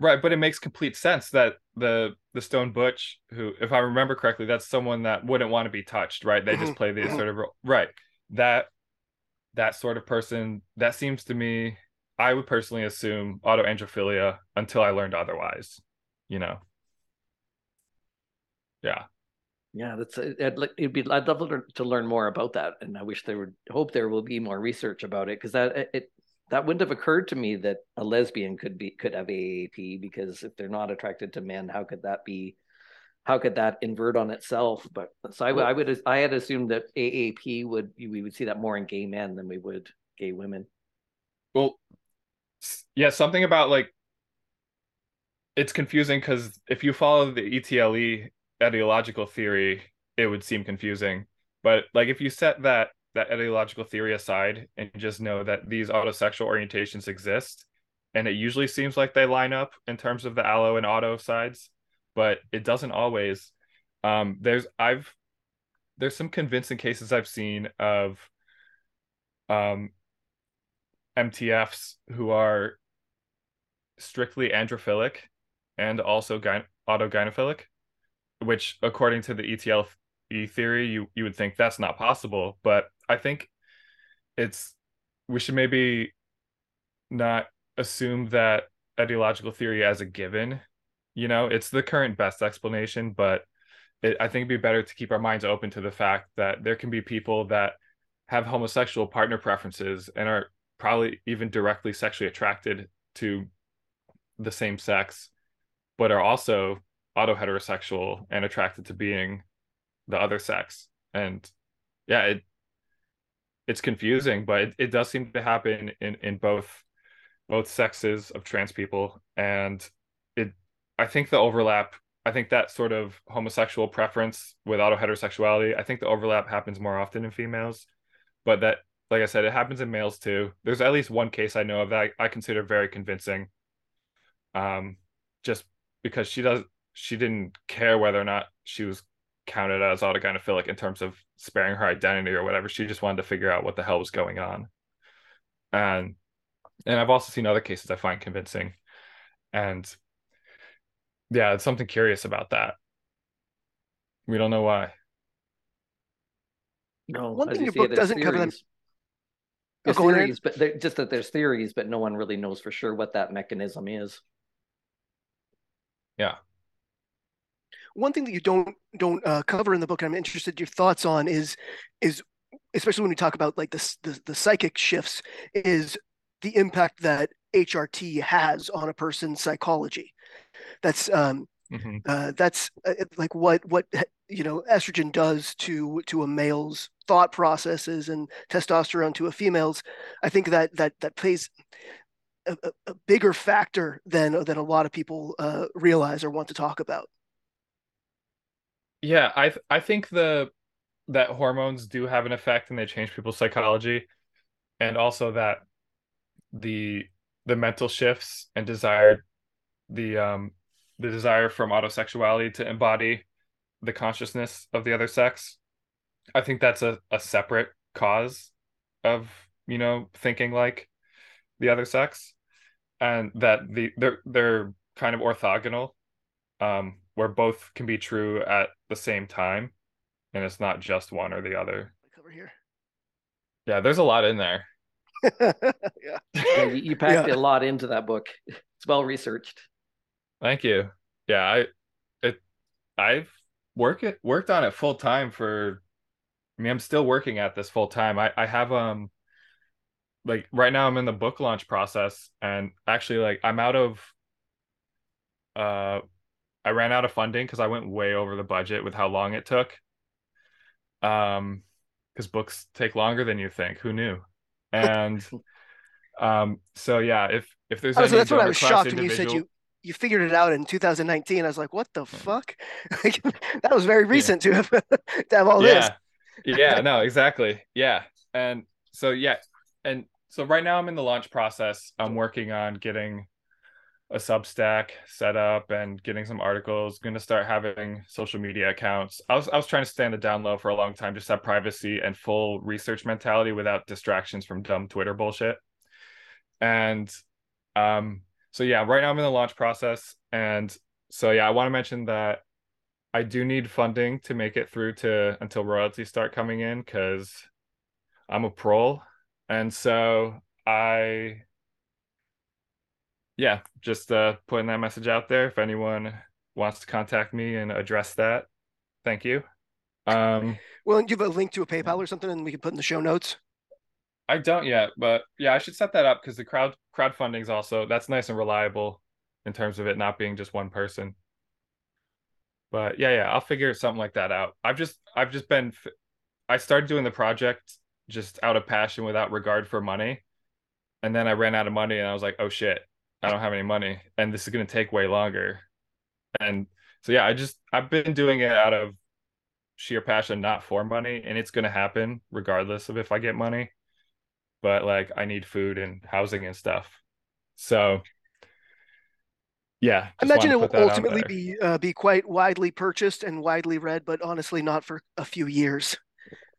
right but it makes complete sense that the the stone butch who if i remember correctly that's someone that wouldn't want to be touched right they just mm-hmm. play the mm-hmm. sort of role right that that sort of person that seems to me I would personally assume autoandrophilia until I learned otherwise, you know. Yeah. Yeah, that's uh, it'd, it'd be I'd love to learn more about that, and I wish there would hope there will be more research about it because that it that wouldn't have occurred to me that a lesbian could be could have AAP because if they're not attracted to men, how could that be? How could that invert on itself? But so I, I would I had assumed that AAP would we would see that more in gay men than we would gay women. Well, yeah, something about like it's confusing because if you follow the ETLE etiological theory, it would seem confusing. But like if you set that that etiological theory aside and just know that these autosexual orientations exist, and it usually seems like they line up in terms of the allo and auto sides, but it doesn't always. Um, there's I've there's some convincing cases I've seen of um MTFs who are strictly androphilic and also gy- autogynephilic, which according to the ETL theory, you you would think that's not possible. But I think it's we should maybe not assume that etiological theory as a given. You know, it's the current best explanation, but it, I think it'd be better to keep our minds open to the fact that there can be people that have homosexual partner preferences and are probably even directly sexually attracted to the same sex, but are also auto heterosexual and attracted to being the other sex. And yeah, it it's confusing, but it, it does seem to happen in in both both sexes of trans people. And it I think the overlap I think that sort of homosexual preference with auto heterosexuality, I think the overlap happens more often in females, but that like I said, it happens in males too. There's at least one case I know of that I, I consider very convincing. Um, just because she does, she didn't care whether or not she was counted as autogynephilic in terms of sparing her identity or whatever. She just wanted to figure out what the hell was going on. And and I've also seen other cases I find convincing. And yeah, it's something curious about that. We don't know why. No, one thing your book doesn't cover them there's theories, but just that there's theories, but no one really knows for sure what that mechanism is. Yeah. One thing that you don't don't uh, cover in the book, and I'm interested in your thoughts on, is is especially when we talk about like the, the the psychic shifts, is the impact that HRT has on a person's psychology. That's um, mm-hmm. uh, that's uh, like what what you know estrogen does to to a male's thought processes and testosterone to a female's i think that that that plays a, a bigger factor than than a lot of people uh, realize or want to talk about. Yeah i i think the that hormones do have an effect and they change people's psychology. And also that the the mental shifts and desire the um the desire from autosexuality to embody the consciousness of the other sex i think that's a, a separate cause of you know thinking like the other sex and that the they're they're kind of orthogonal um where both can be true at the same time and it's not just one or the other over here yeah there's a lot in there yeah. yeah. you, packed yeah. a lot into that book it's well researched thank you yeah i it i've work it worked on it full time for I mean I'm still working at this full time. I I have um like right now I'm in the book launch process and actually like I'm out of uh I ran out of funding cuz I went way over the budget with how long it took. Um cuz books take longer than you think. Who knew? And Um, so yeah, if if there's Oh, so that's what I was shocked when you said you you figured it out in 2019. I was like, what the fuck? Like, that was very recent to have to have all this. yeah yeah no exactly yeah and so yeah and so right now i'm in the launch process. I'm working on getting a substack set up and getting some articles going to start having social media accounts. I was, I was trying to stay on the down low for a long time just have privacy and full research mentality without distractions from dumb twitter bullshit. And um so yeah right now i'm in the launch process. And so yeah i want to mention that I do need funding to make it through to until royalties start coming in because I'm a prole. And so I yeah, just uh putting that message out there. If anyone wants to contact me and address that, thank you. Um Well, give a link to a PayPal or something, and we can put in the show notes. I don't yet, but yeah, I should set that up because the crowd crowdfunding is also that's nice and reliable in terms of it not being just one person. But yeah, yeah, I'll figure something like that out. I've just I've just been I started doing the project just out of passion without regard for money. And then I ran out of money and I was like, "Oh shit, I don't have any money and this is going to take way longer." And so yeah, I just I've been doing it out of sheer passion not for money and it's going to happen regardless of if I get money but like I need food and housing and stuff. So yeah, I imagine it will put that out ultimately be uh, be quite widely purchased and widely read, but honestly, not for a few years.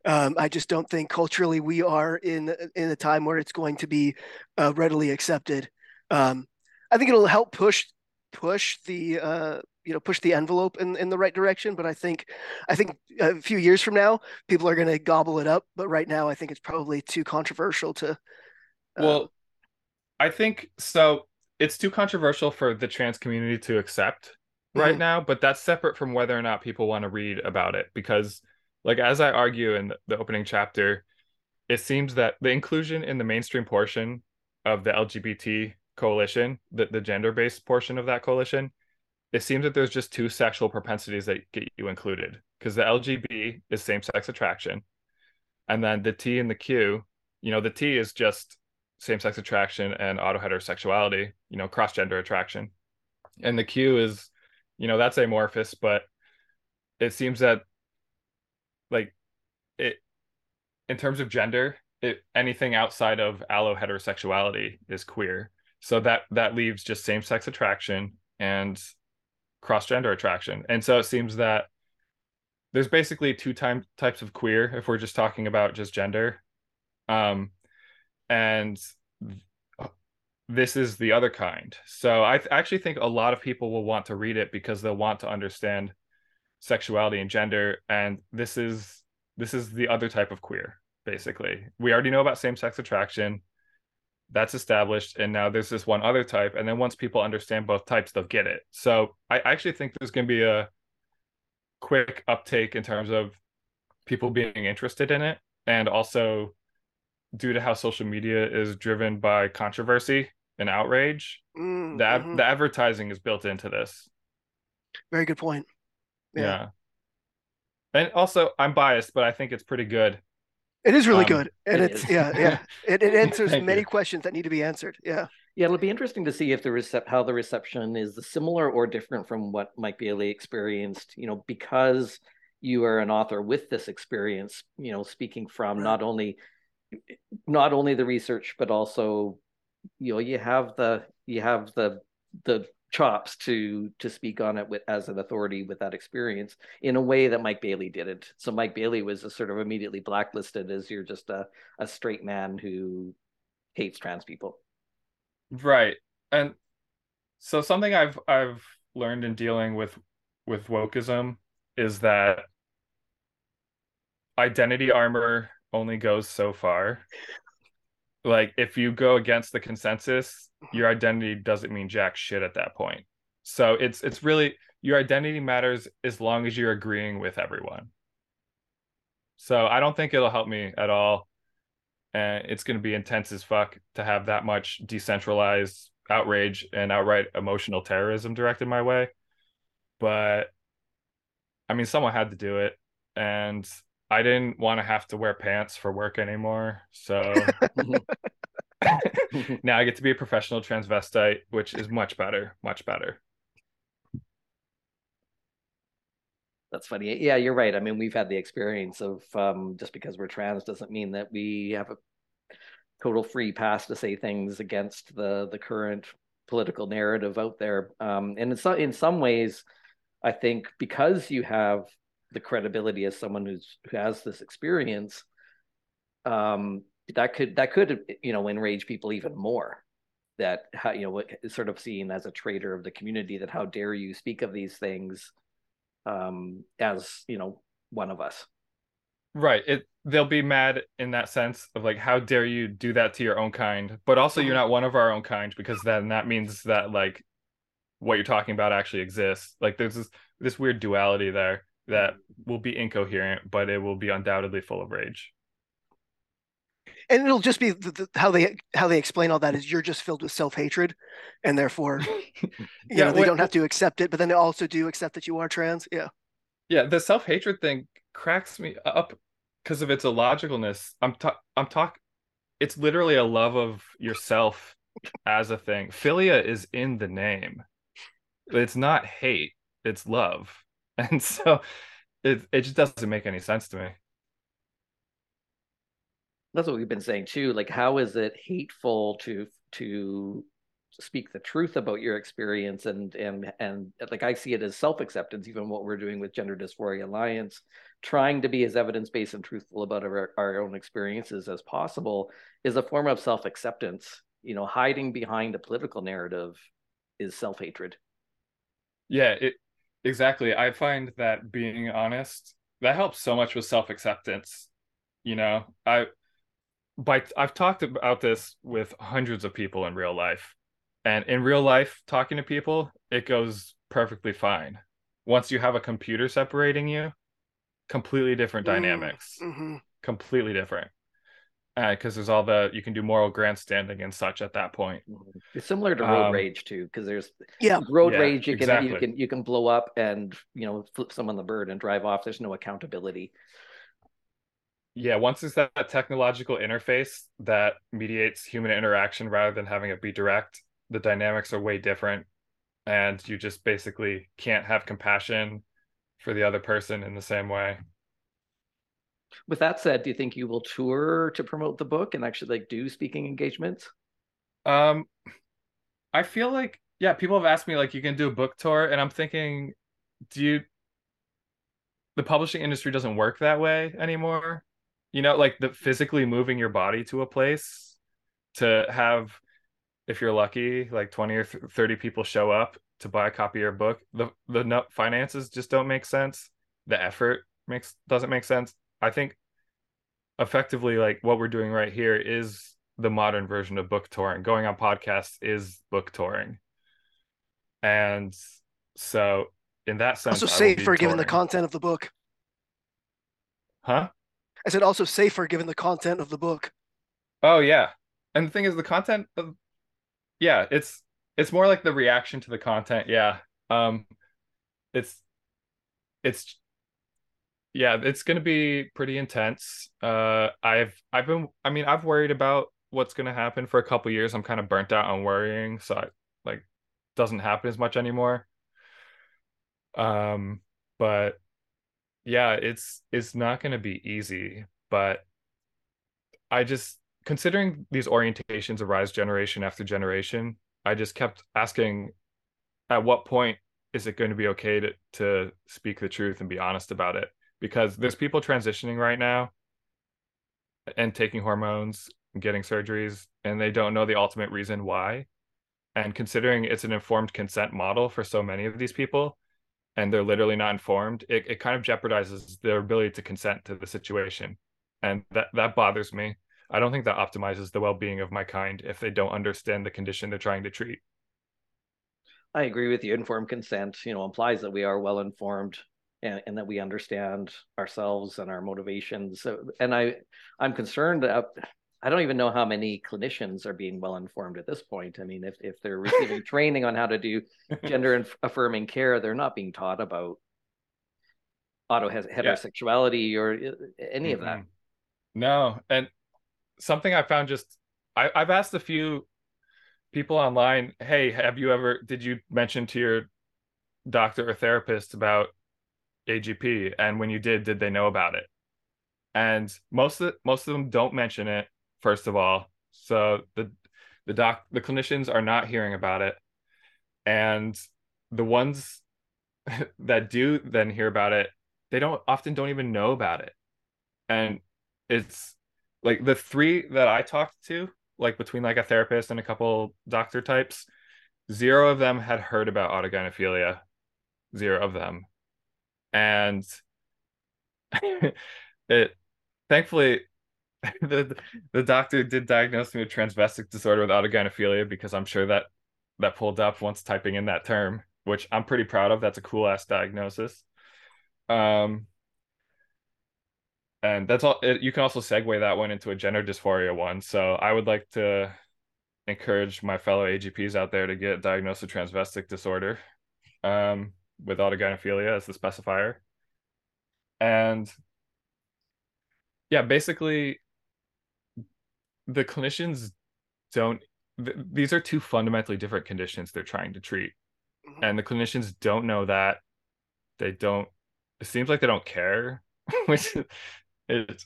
Um, I just don't think culturally we are in in a time where it's going to be uh, readily accepted. Um, I think it'll help push push the uh, you know push the envelope in, in the right direction. But I think I think a few years from now, people are going to gobble it up. But right now, I think it's probably too controversial to. uh, Well, I think so. It's too controversial for the trans community to accept right Mhm. now, but that's separate from whether or not people want to read about it. Because, like, as I argue in the- opening chapter, it seems that the inclusion in the mainstream portion of the LGBT coalition, the, the gender based portion of that coalition, it seems that there's just two sexual propensities that get you included. Because the LGB is same sex attraction. And then the T and the Q, you know, the T is just same sex attraction and auto heterosexuality, you know, cross gender attraction. And the Q is, you know, that's amorphous, but it seems that like it in terms of gender, it anything outside of allo heterosexuality is queer. So that that leaves just same sex attraction and cross gender attraction. And so it seems that there's basically two time types of queer if we're just talking about just gender. Um and this is the other kind. So I th- actually think a lot of people will want to read it because they'll want to understand sexuality and gender and this is this is the other type of queer basically. We already know about same-sex attraction. That's established and now there's this one other type and then once people understand both types they'll get it. So I actually think there's going to be a quick uptake in terms of people being interested in it and also due to how social media is driven by controversy and outrage mm, the, mhm. the advertising is built into this Very good point. Yeah. Yeah. and also i'm biased but i think it's pretty good It is really Um, good, and it it's is. yeah, yeah. It, it answers many you. questions that need to be answered. Yeah. Yeah, it'll be interesting to see if the recep- how the reception is similar or different from what Mike Bailey experienced. You know, because you are an author with this experience. You know, speaking from Right. not only not only the research, but also you know you have the you have the the chops to to speak on it with as an authority with that experience in a way that Mike Bailey didn't. So Mike Bailey was sort of immediately blacklisted as you're just a a straight man who hates trans people. right and so something i've i've learned in dealing with with wokeism is that identity armor only goes so far like if you go against the consensus mm-hmm. your identity doesn't mean jack shit at that point. So it's it's really your identity matters as long as you're agreeing with everyone. So i don't think it'll help me at all. And it's going to be intense as fuck to have that much decentralized outrage and outright emotional terrorism directed my way. But i mean someone had to do it. And i didn't want to have to wear pants for work anymore so now I get to be a professional transvestite, which is much better, much better. That's funny. Yeah, you're right. I mean, we've had the experience of um, just because we're trans doesn't mean that we have a total free pass to say things against the the current political narrative out there. Um, and in some in some ways, I think because you have the credibility as someone who's who has this experience, um, that could that could you know enrage people even more. That how you know what is sort of seen as a traitor of the community. That how dare you speak of these things um, as you know one of us. Right. It they'll be mad in that sense of like, how dare you do that to your own kind? But also, you're not one of our own kind because then that means that like what you're talking about actually exists. Like there's this this weird duality there that will be incoherent, but it will be undoubtedly full of rage. And it'll just be the, the, how they how they explain all that is you're just filled with self hatred, and therefore, you yeah, know, they don't have to accept it, but then they also do accept that you are trans. Yeah. Yeah, the self hatred thing cracks me up because of its illogicalness. I'm ta- I'm talk. It's literally a love of yourself as a thing. Philia is in the name. It's not hate. It's love, and so it it just doesn't make any sense to me. That's what we've been saying too. Like, how is it hateful to to speak the truth about your experience and and and like I see it as self-acceptance, even what we're doing with Gender Dysphoria Alliance, trying to be as evidence-based and truthful about our, our own experiences as possible is a form of self-acceptance. You know, hiding behind a political narrative is self-hatred. Yeah, it exactly. I find that being honest that helps so much with self-acceptance. You know, I by I've talked about this with hundreds of people in real life and in real life, talking to people, it goes perfectly fine. Once you have a computer separating you, completely different mm, dynamics. Mm-hmm. Completely different. Because uh, there's all the you can do moral grandstanding and such at that point. Mm-hmm. It's similar to road um, rage too, because there's yeah road yeah, rage. You can exactly. you can you can blow up and you know flip someone the bird and drive off. There's no accountability yeah once there's that technological interface that mediates human interaction rather than having it be direct the dynamics are way different and you just basically can't have compassion for the other person in the same way with that said do you think you will tour to promote the book and actually like do speaking engagements um i feel like yeah people have asked me like you can do a book tour and i'm thinking do you the publishing industry doesn't work that way anymore you know like the physically moving your body to a place to have if you're lucky, like 20 or 30 people show up to buy a copy of your book, the the finances just don't make sense. The effort makes doesn't make sense. I think effectively like what we're doing right here is the modern version of book touring. Going on podcasts is book touring. And so in that sense also safer given the content of the book. Huh? I said also safer given the content of the book. Oh yeah. And the thing is the content of yeah, it's it's more like the reaction to the content. Yeah. Um it's it's yeah, it's going to be pretty intense. Uh I've I've been I mean, I've worried about what's going to happen for a couple years. I'm kind of burnt out on worrying, so I like doesn't happen as much anymore. Um but yeah, it's it's not going to be easy, but I just considering these orientations arise generation after generation, I just kept asking at what point is it going to be okay to, to speak the truth and be honest about it? Because there's people transitioning right now and taking hormones getting surgeries, and they don't know the ultimate reason why. And considering it's an informed consent model for so many of these people, and they're literally not informed, it, it kind of jeopardizes their ability to consent to the situation. And that, that bothers me I don't think that optimizes the well-being of my kind if they don't understand the condition they're trying to treat. I agree with you. Informed consent, you know, implies that we are well informed and, and that we understand ourselves and our motivations. So, and I, I'm concerned. that I don't even know how many clinicians are being well informed at this point. I mean, if if they're receiving training on how to do gender affirming care, they're not being taught about auto heterosexuality yeah. or uh, any mm-hmm. of that. No, and something I found just I, I've asked a few people online, hey, have you ever did you mention to your doctor or therapist about AGP? And when you did, did they know about it? And most of most of them don't mention it, first of all. So the the doc the clinicians are not hearing about it. And the ones that do then hear about it, they don't often don't even know about it. And it's like the three that I talked to, like between like a therapist and a couple doctor types, zero of them had heard about autogynephilia. Zero of them. And it thankfully the the doctor did diagnose me with transvestic disorder with autogynephilia because I'm sure that that pulled up once typing in that term, which I'm pretty proud of. That's a cool ass diagnosis. Um, and that's all. It, you can also segue that one into a gender dysphoria one. So I would like to encourage my fellow AGPs out there to get diagnosed with transvestic disorder, um, with autogynephilia as the specifier, and yeah, basically, the clinicians don't. Th- these are two fundamentally different conditions they're trying to treat, mm-hmm. and the clinicians don't know that. They don't. It seems like they don't care, which it's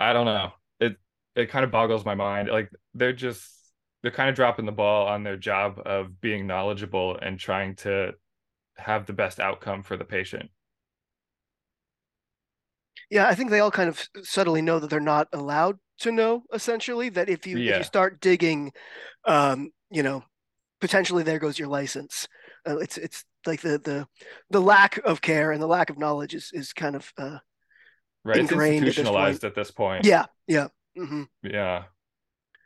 I don't know. It it kind of boggles my mind. Like they're just they're kind of dropping the ball on their job of being knowledgeable and trying to have the best outcome for the patient. Yeah, I think they all kind of subtly know that they're not allowed to know. Essentially, that if you yeah. if you start digging, um, you know, potentially there goes your license. Uh, it's it's like the the the lack of care and the lack of knowledge is is kind of uh, right it's institutionalized at this point, at this point. yeah yeah mm-hmm. yeah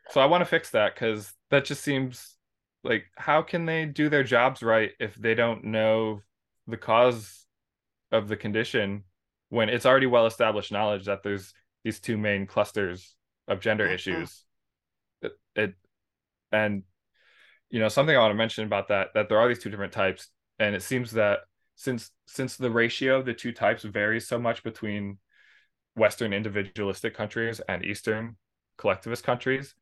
so i want to fix that because that just seems like how can they do their jobs right if they don't know the cause of the condition when it's already well established knowledge that there's these two main clusters of gender mm-hmm. issues it, it and you know something i want to mention about that that there are these two different types and it seems that since since the ratio of the two types varies so much between Western individualistic countries and Eastern collectivist countries.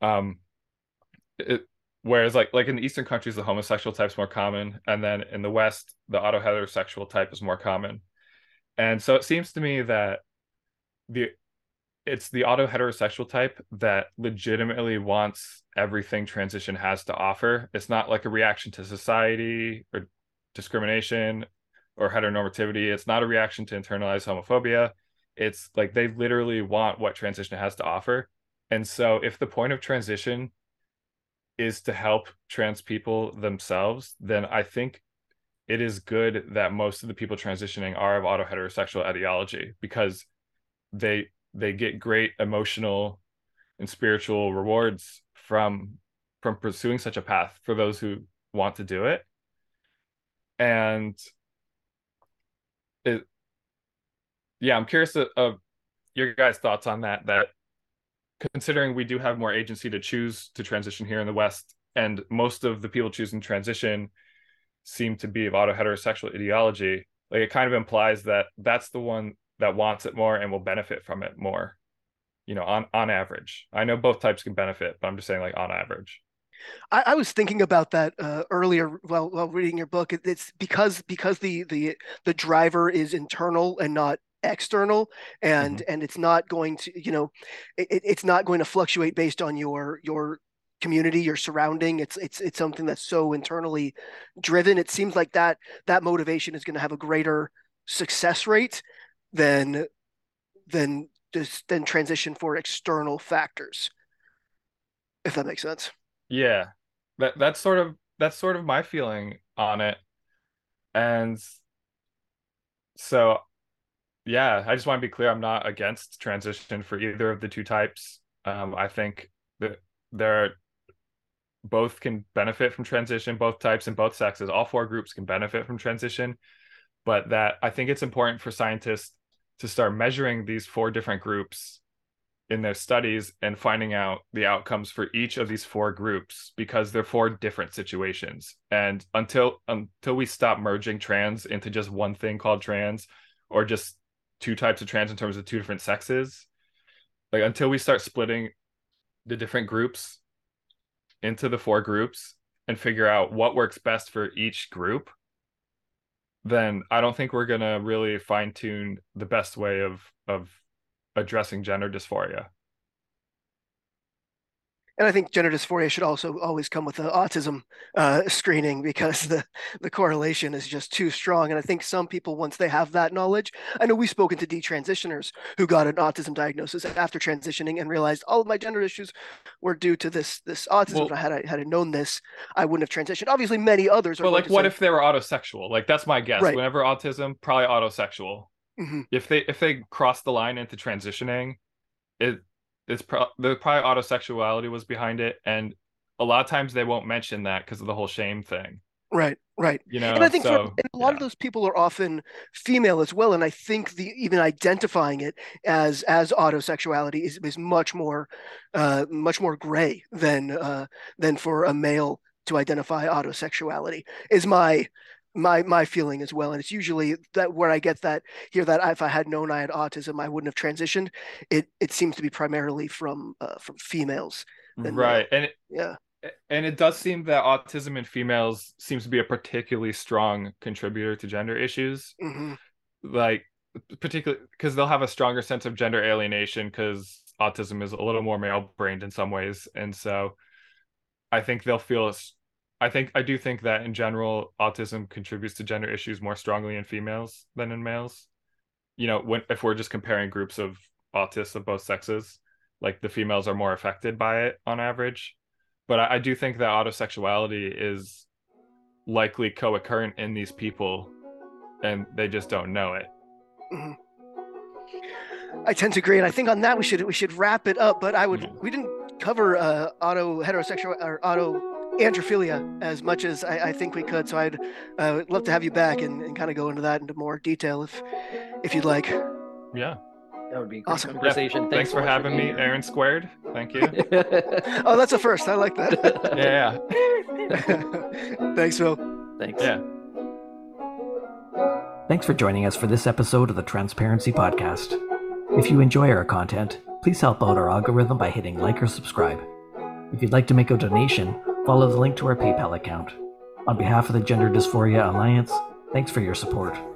Um, it, whereas like like in the Eastern countries, the homosexual type is more common, and then in the West, the auto heterosexual type is more common. And so it seems to me that the it's the auto heterosexual type that legitimately wants everything transition has to offer. It's not like a reaction to society or discrimination or heteronormativity. It's not a reaction to internalized homophobia it's like they literally want what transition has to offer and so if the point of transition is to help trans people themselves then i think it is good that most of the people transitioning are of auto heterosexual etiology because they they get great emotional and spiritual rewards from from pursuing such a path for those who want to do it and it yeah, I'm curious of, of your guys' thoughts on that. That considering we do have more agency to choose to transition here in the West, and most of the people choosing transition seem to be of auto heterosexual etiology, like it kind of implies that that's the one that wants it more and will benefit from it more. You know, on on average. I know both types can benefit, but I'm just saying like on average. I, I, was thinking about that uh, earlier while while reading your book. It's because because the the the driver is internal and not external and mm-hmm. and it's not going to you know it, it's not going to fluctuate based on your your community your surrounding. It's it's it's something that's so internally driven. It seems like that that motivation is going to have a greater success rate than than just than transition for external factors if that makes sense. Yeah. That that's sort of that's sort of my feeling on it. And so yeah, I just want to be clear. I'm not against transition for either of the two types. Um, I think that there are both can benefit from transition, both types and both sexes. All four groups can benefit from transition, but that I think it's important for scientists to start measuring these four different groups in their studies and finding out the outcomes for each of these four groups because they're four different situations. And until until we stop merging trans into just one thing called trans or just two types of trans in terms of two different sexes like until we start splitting the different groups into the four groups and figure out what works best for each group, then I don't think we're gonna really fine tune the best way of of addressing gender dysphoria. And I think gender dysphoria should also always come with the autism uh, screening because the, the correlation is just too strong. And I think some people, once they have that knowledge, I know we've spoken to detransitioners who got an autism diagnosis after transitioning and realized all of my gender issues were due to this this autism. Well, if I had I had I known this, I wouldn't have transitioned. Obviously, many others. Well, like, what say, if they were autosexual? Like, that's my guess. Right. Whenever autism, probably autosexual. Mm-hmm. If they if they cross the line into transitioning, it it's pro- the probably autosexuality was behind it, and a lot of times they won't mention that because of the whole shame thing. Right, right. You know, and I think so, for, a lot yeah. of those people are often female as well, and I think the even identifying it as as autosexuality is is much more, uh, much more gray than uh, than for a male to identify autosexuality. Is my my my feeling as well and it's usually that where i get that here that if i had known i had autism i wouldn't have transitioned. It it seems to be primarily from uh, from females right and it, yeah. and it does seem that autism in females seems to be a particularly strong contributor to gender issues. Mm-hmm. like particularly because they'll have a stronger sense of gender alienation because autism is a little more male brained in some ways and so i think they'll feel I think I do think that in general, autism contributes to gender issues more strongly in females than in males. You know, when if we're just comparing groups of autists of both sexes, like the females are more affected by it on average. But I, I do think that autosexuality is likely co-occurrent in these people, and they just don't know it. Mm-hmm. I tend to agree, and I think on that we should we should wrap it up. But I would mm-hmm. we didn't cover uh, auto heterosexual or auto androphilia as much as I, I, think we could. So I'd uh, love to have you back and, and kind of go into that into more detail if if you'd like. Yeah. That would be awesome conversation. Yeah. Thanks, Thanks, for having me, Aaron Squared. Thank you. oh, that's a first. I like that. yeah. yeah. Thanks, Phil. Thanks. Yeah. Thanks for joining us for this episode of the Transparency Podcast. If you enjoy our content, please help out our algorithm by hitting like or subscribe. If you'd like to make a donation, follow the link to our PayPal account. On behalf of the Gender Dysphoria Alliance, thanks for your support.